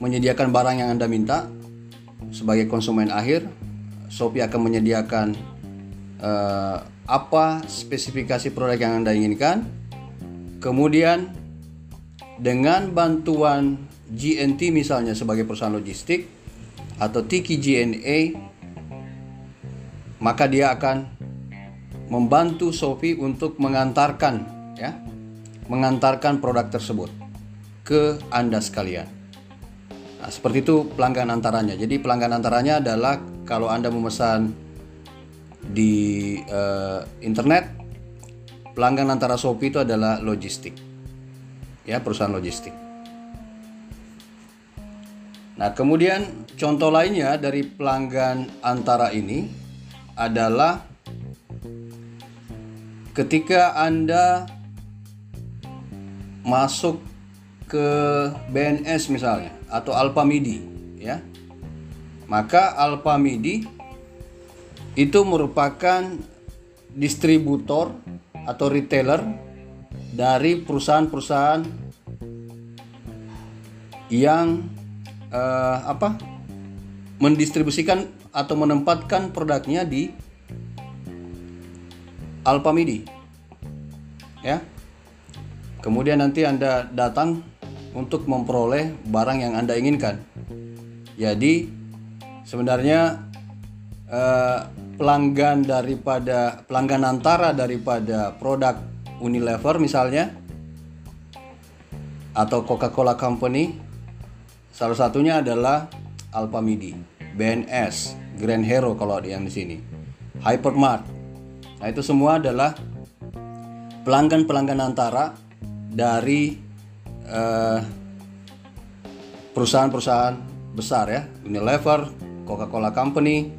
menyediakan barang yang Anda minta sebagai konsumen akhir. Shopee akan menyediakan eh, apa spesifikasi produk yang Anda inginkan. Kemudian dengan bantuan GNT misalnya sebagai perusahaan logistik atau Tiki GNA maka dia akan membantu Shopee untuk mengantarkan ya mengantarkan produk tersebut ke Anda sekalian. Nah, seperti itu pelanggan antaranya. Jadi pelanggan antaranya adalah kalau Anda memesan di uh, internet pelanggan antara Shopee itu adalah logistik. Ya, perusahaan logistik. Nah, kemudian contoh lainnya dari pelanggan antara ini adalah ketika Anda masuk ke BNS misalnya atau Alpamidi ya. Maka Alpamidi itu merupakan distributor atau retailer dari perusahaan-perusahaan yang uh, apa mendistribusikan atau menempatkan produknya di Alpamidi ya. Kemudian nanti anda datang untuk memperoleh barang yang anda inginkan. Jadi sebenarnya uh, pelanggan daripada pelanggan antara daripada produk Unilever misalnya atau Coca-Cola Company Salah satunya adalah Alpamidi, BNS, Grand Hero kalau yang di sini, Hypermart. Nah itu semua adalah pelanggan-pelanggan antara dari uh, perusahaan-perusahaan besar ya, Unilever, Coca-Cola Company,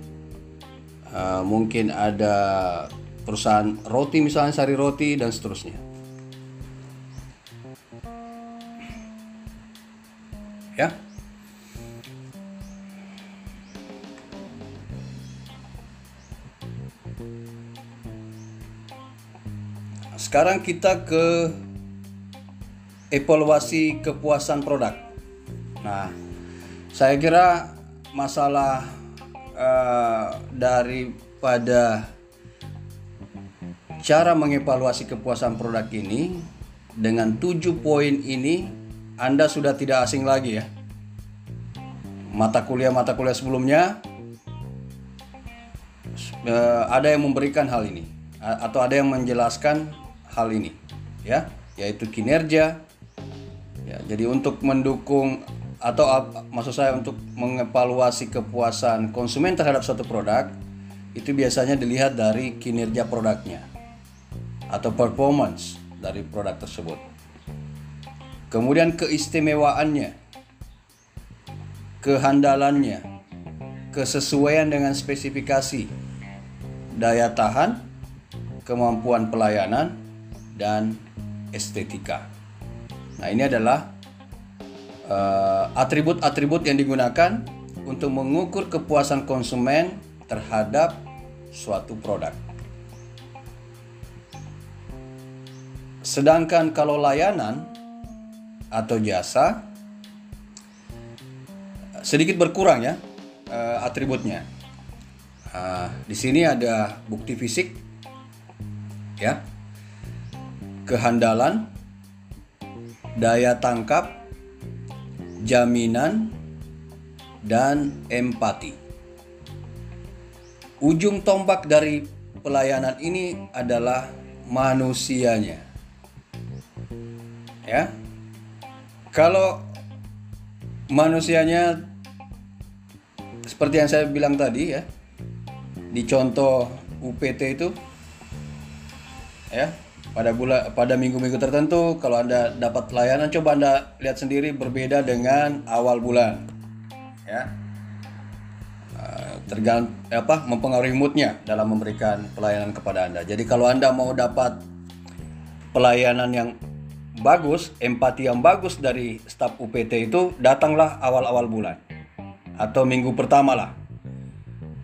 uh, mungkin ada perusahaan roti misalnya Sari Roti dan seterusnya. Ya. Sekarang kita ke evaluasi kepuasan produk. Nah, saya kira masalah uh, daripada cara mengevaluasi kepuasan produk ini dengan tujuh poin ini Anda sudah tidak asing lagi ya. Mata kuliah-mata kuliah sebelumnya uh, ada yang memberikan hal ini atau ada yang menjelaskan hal ini ya yaitu kinerja ya jadi untuk mendukung atau maksud saya untuk mengevaluasi kepuasan konsumen terhadap suatu produk itu biasanya dilihat dari kinerja produknya atau performance dari produk tersebut. Kemudian keistimewaannya, kehandalannya, kesesuaian dengan spesifikasi, daya tahan, kemampuan pelayanan, dan estetika. Nah, ini adalah eh, atribut-atribut uh, yang digunakan untuk mengukur kepuasan konsumen terhadap suatu produk. Sedangkan kalau layanan atau jasa sedikit berkurang ya uh, atributnya. Uh, di sini ada bukti fisik, ya, kehandalan, daya tangkap, jaminan, dan empati. Ujung tombak dari pelayanan ini adalah manusianya. Ya. Kalau manusianya seperti yang saya bilang tadi ya, di contoh UPT itu ya pada bulan pada minggu-minggu tertentu kalau anda dapat layanan coba anda lihat sendiri berbeda dengan awal bulan ya tergant apa mempengaruhi moodnya dalam memberikan pelayanan kepada anda jadi kalau anda mau dapat pelayanan yang bagus empati yang bagus dari staf UPT itu datanglah awal-awal bulan atau minggu pertama lah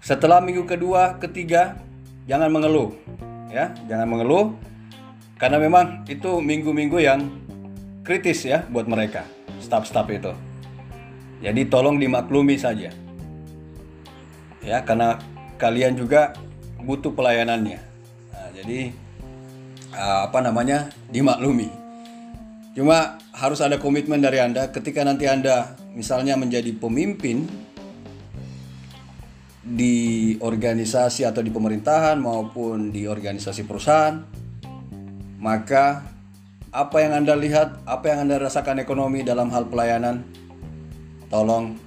setelah minggu kedua, ketiga, jangan mengeluh, ya, jangan mengeluh, karena memang itu minggu-minggu yang kritis ya buat mereka, staf-staf itu. Jadi tolong dimaklumi saja, ya, karena kalian juga butuh pelayanannya. Nah, jadi apa namanya dimaklumi. Cuma harus ada komitmen dari anda ketika nanti anda misalnya menjadi pemimpin di organisasi atau di pemerintahan maupun di organisasi perusahaan maka apa yang Anda lihat, apa yang Anda rasakan ekonomi dalam hal pelayanan tolong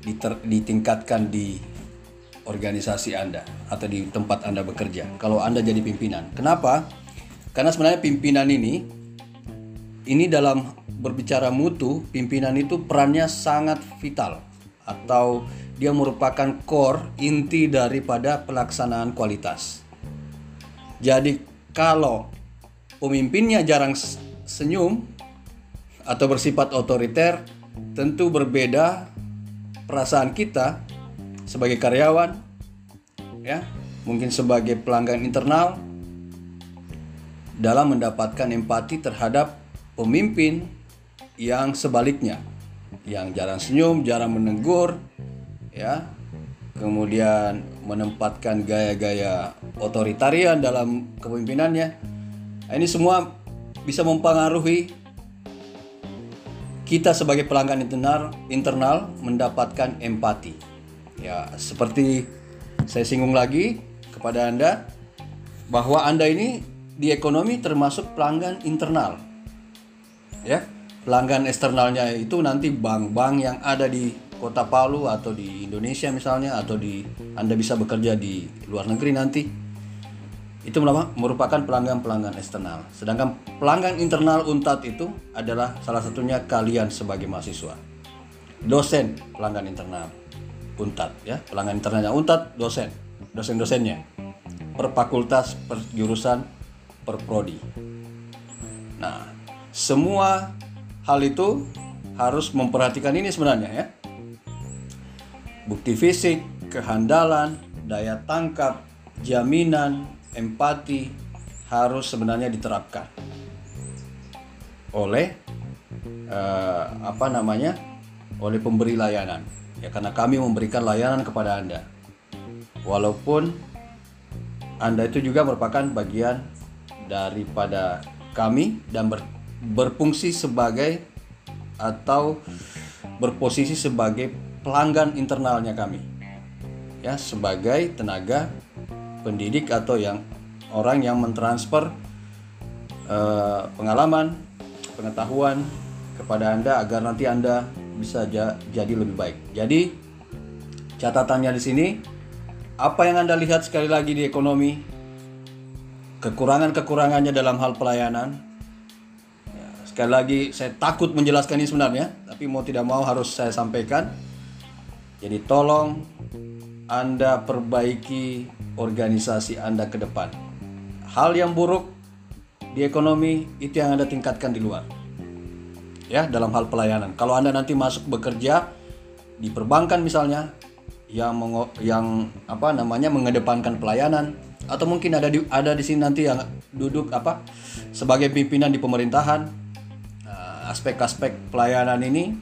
diter, ditingkatkan di organisasi Anda atau di tempat Anda bekerja. Kalau Anda jadi pimpinan. Kenapa? Karena sebenarnya pimpinan ini ini dalam berbicara mutu, pimpinan itu perannya sangat vital atau dia merupakan core inti daripada pelaksanaan kualitas. Jadi kalau pemimpinnya jarang senyum atau bersifat otoriter, tentu berbeda perasaan kita sebagai karyawan ya, mungkin sebagai pelanggan internal dalam mendapatkan empati terhadap pemimpin yang sebaliknya, yang jarang senyum, jarang menegur, ya. Kemudian menempatkan gaya-gaya otoritarian dalam kepemimpinannya. Nah, ini semua bisa mempengaruhi kita sebagai pelanggan internal internal mendapatkan empati. Ya seperti saya singgung lagi kepada anda bahwa anda ini di ekonomi termasuk pelanggan internal ya pelanggan eksternalnya itu nanti bank-bank yang ada di kota Palu atau di Indonesia misalnya atau di Anda bisa bekerja di luar negeri nanti itu merupakan pelanggan-pelanggan eksternal. Sedangkan pelanggan internal Untat itu adalah salah satunya kalian sebagai mahasiswa. Dosen pelanggan internal Untat ya, pelanggan internalnya Untat dosen, dosen-dosennya per fakultas, per jurusan, per prodi. Nah, semua hal itu harus memperhatikan ini sebenarnya ya. Bukti fisik, kehandalan, daya tangkap, jaminan, empati harus sebenarnya diterapkan. Oleh uh, apa namanya? Oleh pemberi layanan. Ya karena kami memberikan layanan kepada anda. Walaupun anda itu juga merupakan bagian daripada kami dan ber, berfungsi sebagai atau berposisi sebagai pelanggan internalnya kami. Ya sebagai tenaga pendidik atau yang orang yang mentransfer uh, pengalaman pengetahuan kepada anda agar nanti anda bisa ja jadi lebih baik. Jadi catatannya di sini apa yang anda lihat sekali lagi di ekonomi kekurangan-kekurangannya dalam hal pelayanan ya, sekali lagi saya takut menjelaskan ini sebenarnya tapi mau tidak mau harus saya sampaikan jadi tolong Anda perbaiki organisasi Anda ke depan. Hal yang buruk di ekonomi itu yang Anda tingkatkan di luar. Ya, dalam hal pelayanan. Kalau Anda nanti masuk bekerja di perbankan misalnya yang yang apa namanya mengedepankan pelayanan atau mungkin ada di ada di sini nanti yang duduk apa sebagai pimpinan di pemerintahan aspek-aspek pelayanan ini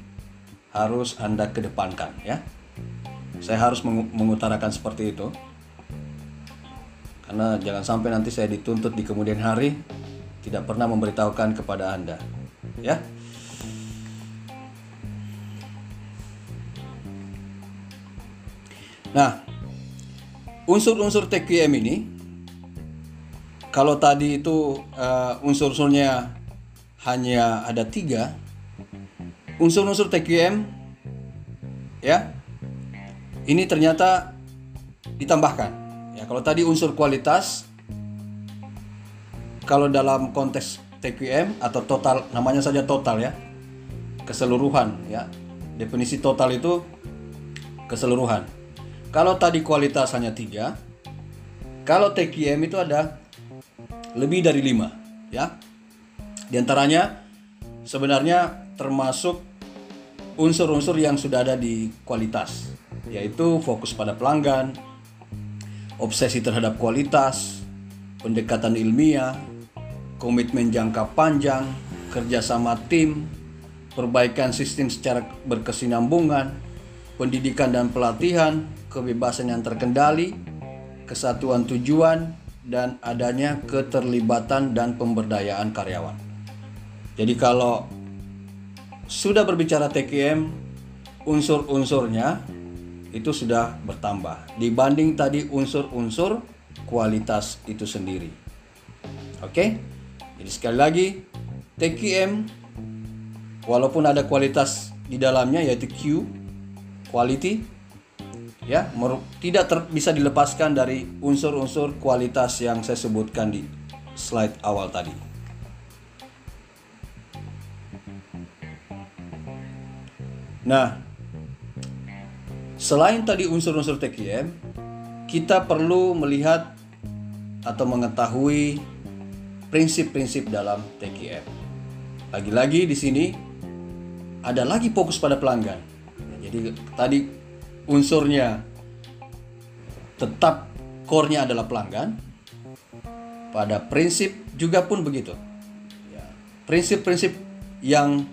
harus Anda kedepankan ya. Saya harus mengutarakan seperti itu. Karena jangan sampai nanti saya dituntut di kemudian hari tidak pernah memberitahukan kepada Anda. Ya. Nah, unsur-unsur TQM ini kalau tadi itu uh, unsur-unsurnya hanya ada tiga. Unsur-unsur TQM ya. Ini ternyata ditambahkan. Ya kalau tadi unsur kualitas kalau dalam konteks TQM atau total namanya saja total ya. Keseluruhan ya. Definisi total itu keseluruhan. Kalau tadi kualitas hanya tiga kalau TQM itu ada lebih dari lima ya di antaranya sebenarnya termasuk unsur-unsur yang sudah ada di kualitas yaitu fokus pada pelanggan obsesi terhadap kualitas pendekatan ilmiah komitmen jangka panjang kerjasama tim perbaikan sistem secara berkesinambungan, pendidikan dan pelatihan, kebebasan yang terkendali, kesatuan tujuan, dan adanya keterlibatan dan pemberdayaan karyawan. Jadi kalau sudah berbicara TKM, unsur-unsurnya itu sudah bertambah dibanding tadi unsur-unsur kualitas itu sendiri. Oke? Jadi sekali lagi TKM walaupun ada kualitas di dalamnya yaitu Q quality ya tidak ter, bisa dilepaskan dari unsur-unsur kualitas yang saya sebutkan di slide awal tadi. Nah, selain tadi unsur-unsur TQM, kita perlu melihat atau mengetahui prinsip-prinsip dalam TQM. Lagi-lagi di sini ada lagi fokus pada pelanggan. Jadi tadi unsurnya tetap core-nya adalah pelanggan. Pada prinsip juga pun begitu. Ya, prinsip-prinsip yang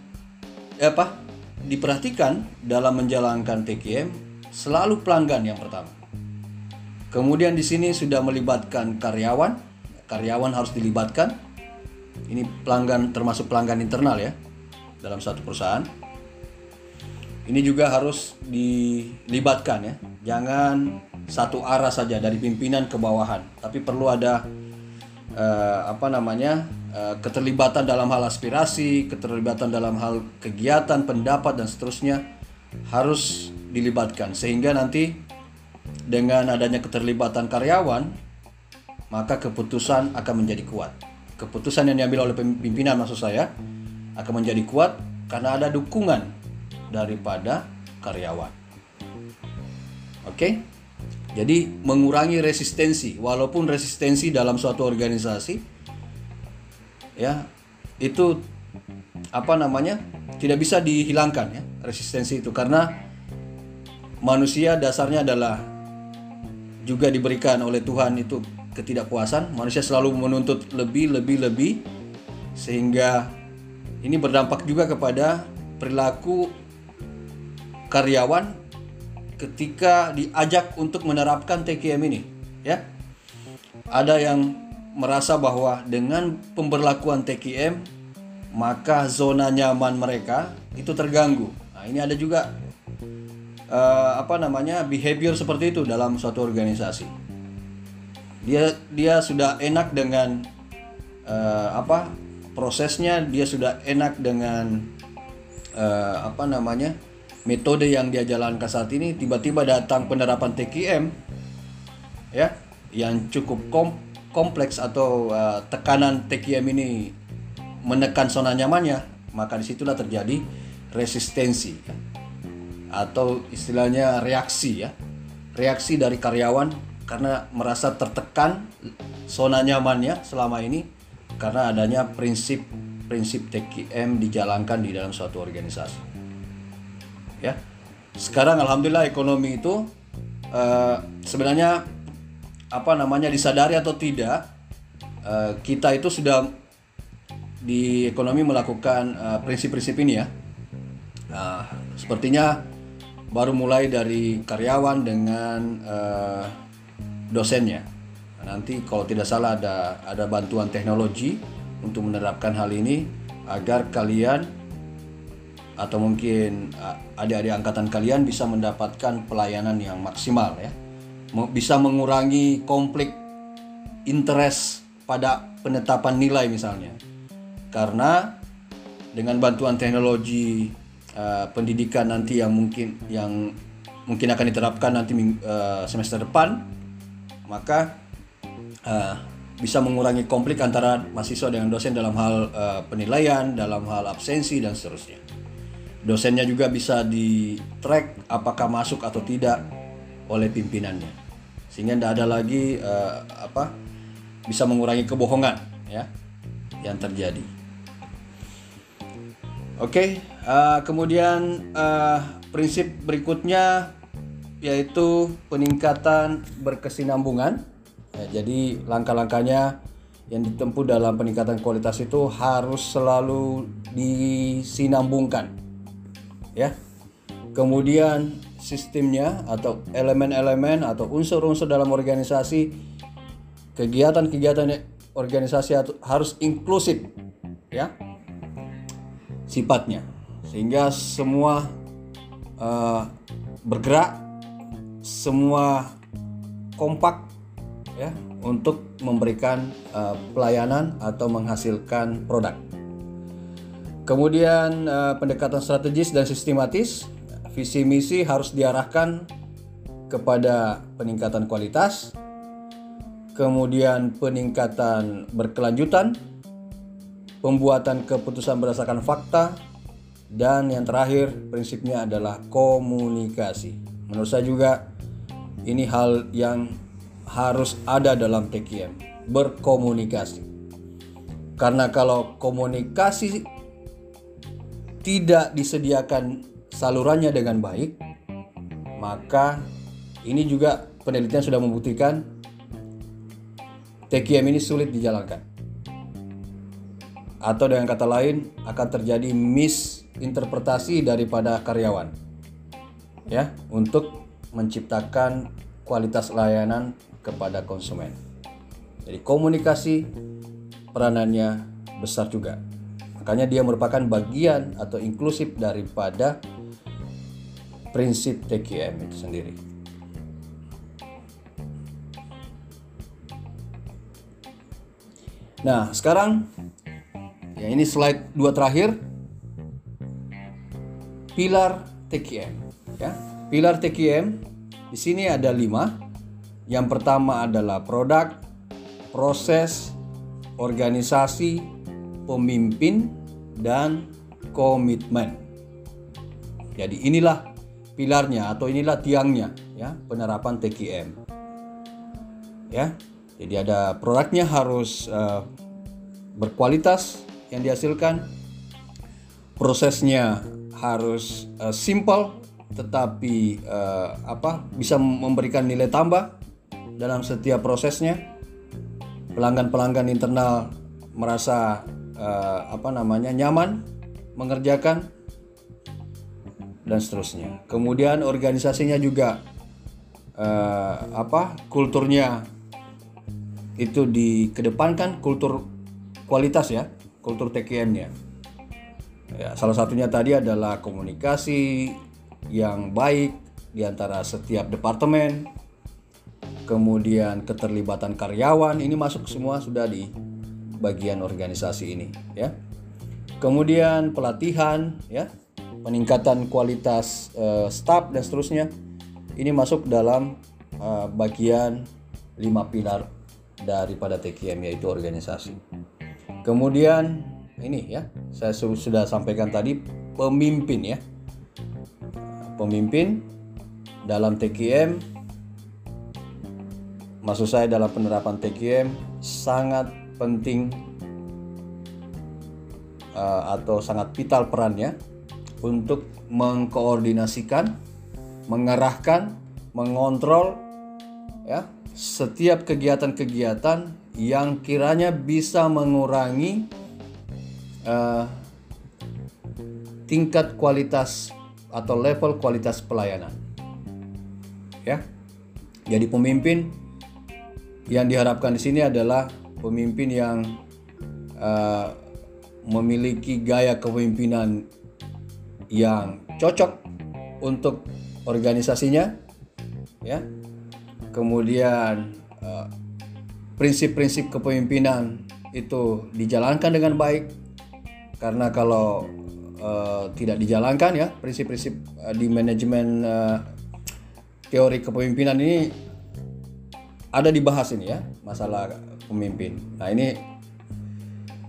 eh, apa diperhatikan dalam menjalankan TKM selalu pelanggan yang pertama. Kemudian di sini sudah melibatkan karyawan, karyawan harus dilibatkan. Ini pelanggan termasuk pelanggan internal ya dalam satu perusahaan ini juga harus dilibatkan ya. Jangan satu arah saja dari pimpinan ke bawahan, tapi perlu ada uh, apa namanya? Uh, keterlibatan dalam hal aspirasi, keterlibatan dalam hal kegiatan, pendapat dan seterusnya harus dilibatkan sehingga nanti dengan adanya keterlibatan karyawan maka keputusan akan menjadi kuat. Keputusan yang diambil oleh pimpinan maksud saya akan menjadi kuat karena ada dukungan daripada karyawan. Oke? Jadi mengurangi resistensi walaupun resistensi dalam suatu organisasi ya itu apa namanya? tidak bisa dihilangkan ya resistensi itu karena manusia dasarnya adalah juga diberikan oleh Tuhan itu ketidakpuasan, manusia selalu menuntut lebih lebih lebih sehingga ini berdampak juga kepada perilaku karyawan ketika diajak untuk menerapkan TKM ini ya ada yang merasa bahwa dengan pemberlakuan TKM maka zona nyaman mereka itu terganggu. Nah ini ada juga uh, apa namanya behavior seperti itu dalam suatu organisasi. Dia dia sudah enak dengan uh, apa prosesnya dia sudah enak dengan uh, apa namanya metode yang dia jalankan saat ini. Tiba-tiba datang penerapan TKM ya yang cukup kom kompleks atau uh, tekanan TKM ini menekan zona nyamannya maka di situlah terjadi resistensi ya. atau istilahnya reaksi ya reaksi dari karyawan karena merasa tertekan zona nyamannya selama ini karena adanya prinsip prinsip TKM dijalankan di dalam suatu organisasi ya sekarang alhamdulillah ekonomi itu uh, sebenarnya apa namanya disadari atau tidak uh, kita itu sudah di ekonomi melakukan eh, prinsip-prinsip uh, ini ya. Uh, sepertinya baru mulai dari karyawan dengan uh, dosennya. Nanti kalau tidak salah ada ada bantuan teknologi untuk menerapkan hal ini agar kalian atau mungkin adik-adik angkatan kalian bisa mendapatkan pelayanan yang maksimal ya bisa mengurangi konflik interest pada penetapan nilai misalnya karena dengan bantuan teknologi uh, pendidikan nanti yang mungkin yang mungkin akan diterapkan nanti uh, semester depan maka uh, bisa mengurangi konflik antara mahasiswa dengan dosen dalam hal uh, penilaian, dalam hal absensi dan seterusnya. Dosennya juga bisa di track apakah masuk atau tidak oleh pimpinannya, sehingga tidak ada lagi uh, apa bisa mengurangi kebohongan ya yang terjadi. Oke, okay, uh, kemudian uh, prinsip berikutnya yaitu peningkatan berkesinambungan Ya, jadi langkah-langkahnya yang ditempuh dalam peningkatan kualitas itu harus selalu disinambungkan. Ya. Kemudian sistemnya atau elemen-elemen atau unsur-unsur dalam organisasi kegiatan-kegiatan organisasi harus inklusif ya sifatnya sehingga semua uh, bergerak semua kompak ya untuk memberikan uh, pelayanan atau menghasilkan produk. Kemudian uh, pendekatan strategis dan sistematis, visi misi harus diarahkan kepada peningkatan kualitas, kemudian peningkatan berkelanjutan, pembuatan keputusan berdasarkan fakta, dan yang terakhir prinsipnya adalah komunikasi. Menurut saya juga ini hal yang harus ada dalam TKM, berkomunikasi. Karena kalau komunikasi tidak disediakan salurannya dengan baik, maka ini juga penelitian sudah membuktikan TKM ini sulit dijalankan. Atau dengan kata lain akan terjadi misinterpretasi daripada karyawan. Ya, untuk menciptakan kualitas layanan kepada konsumen. Jadi komunikasi peranannya besar juga. Makanya dia merupakan bagian atau inklusif daripada prinsip TKM itu sendiri. Nah, sekarang ya ini slide dua terakhir. Pilar TKM ya. Pilar TKM di sini ada lima yang pertama adalah produk, proses, organisasi, pemimpin, dan komitmen. Jadi inilah pilarnya atau inilah tiangnya ya penerapan TKM. Ya. Jadi ada produknya harus uh, berkualitas yang dihasilkan. Prosesnya harus uh, simple tetapi uh, apa bisa memberikan nilai tambah dalam setiap prosesnya. Pelanggan-pelanggan internal merasa uh, apa namanya nyaman mengerjakan dan seterusnya. Kemudian organisasinya juga uh, apa kulturnya itu dikedepankan kultur kualitas ya, kultur TKM-nya. Ya, salah satunya tadi adalah komunikasi yang baik di antara setiap departemen, kemudian keterlibatan karyawan ini masuk semua sudah di bagian organisasi ini ya. Kemudian pelatihan ya, peningkatan kualitas uh, staff dan seterusnya. Ini masuk dalam uh, bagian lima pilar daripada TKM yaitu organisasi. Kemudian ini ya, saya sudah sampaikan tadi pemimpin ya. Pemimpin dalam TKM maksud saya dalam penerapan TKM sangat penting uh, atau sangat vital perannya untuk mengkoordinasikan, mengarahkan, mengontrol ya setiap kegiatan-kegiatan yang kiranya bisa mengurangi uh, tingkat kualitas atau level kualitas pelayanan. Ya. Jadi pemimpin yang diharapkan di sini adalah pemimpin yang uh, memiliki gaya kepemimpinan yang cocok untuk organisasinya, ya. Kemudian eh, prinsip-prinsip kepemimpinan itu dijalankan dengan baik, karena kalau uh, tidak dijalankan ya prinsip-prinsip uh, di manajemen uh, teori kepemimpinan ini ada dibahas ini ya masalah pemimpin. Nah ini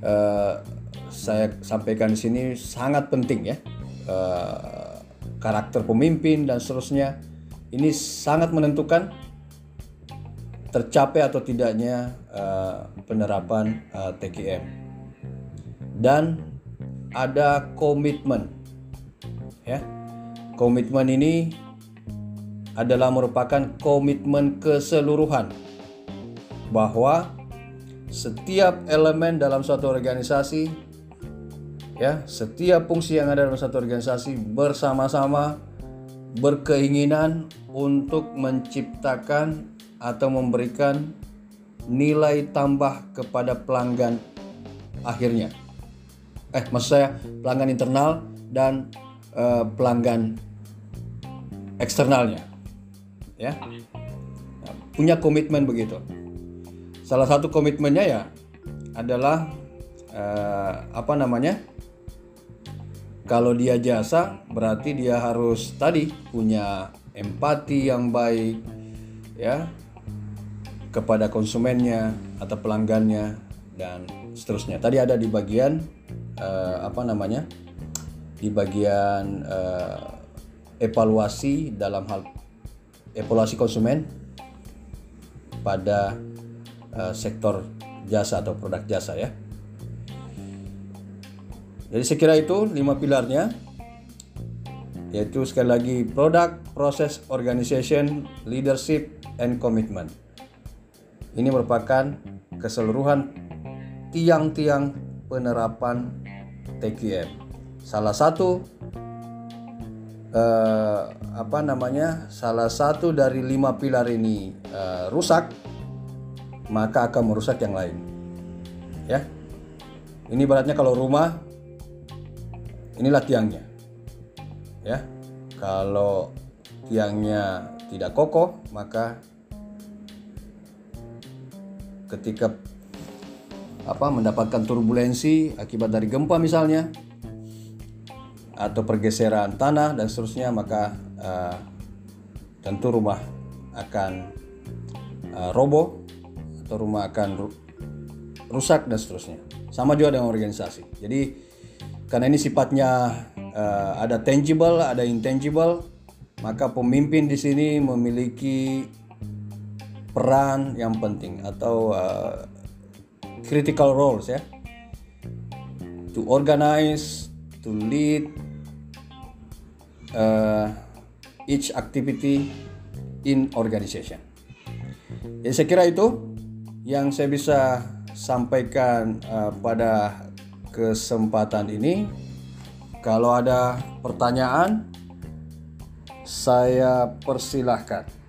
uh, saya sampaikan di sini sangat penting ya uh, karakter pemimpin dan seterusnya ini sangat menentukan tercapai atau tidaknya uh, penerapan uh, eh, TKM dan ada komitmen ya. Komitmen ini adalah merupakan komitmen keseluruhan bahwa setiap elemen dalam suatu organisasi ya setiap fungsi yang ada dalam satu organisasi bersama-sama berkeinginan untuk menciptakan atau memberikan nilai tambah kepada pelanggan akhirnya. Eh, maksud saya pelanggan internal dan uh, pelanggan eksternalnya. Ya. Punya komitmen begitu. Salah satu komitmennya ya adalah uh, apa namanya? Kalau dia jasa berarti dia harus tadi punya empati yang baik ya kepada konsumennya atau pelanggannya dan seterusnya. Tadi ada di bagian uh, apa namanya? Di bagian uh, evaluasi dalam hal evaluasi konsumen pada uh, sektor jasa atau produk jasa ya. Jadi saya kira itu lima pilarnya yaitu sekali lagi product, process, organization, leadership, and commitment. Ini merupakan keseluruhan tiang-tiang penerapan TQM. Salah satu uh, apa namanya? Salah satu dari lima pilar ini uh, rusak, maka akan merusak yang lain. Ya, ini beratnya kalau rumah, inilah tiangnya. Ya, kalau tiangnya tidak kokoh, maka ketika apa mendapatkan turbulensi akibat dari gempa misalnya atau pergeseran tanah dan seterusnya maka uh, tentu rumah akan uh, roboh atau rumah akan rusak dan seterusnya. Sama juga dengan organisasi. Jadi karena ini sifatnya uh, ada tangible ada intangible maka pemimpin di sini memiliki peran yang penting atau uh, critical roles ya to organize to lead uh, each activity in organization. Jadi saya kira itu yang saya bisa sampaikan uh, pada kesempatan ini. Kalau ada pertanyaan, saya persilahkan.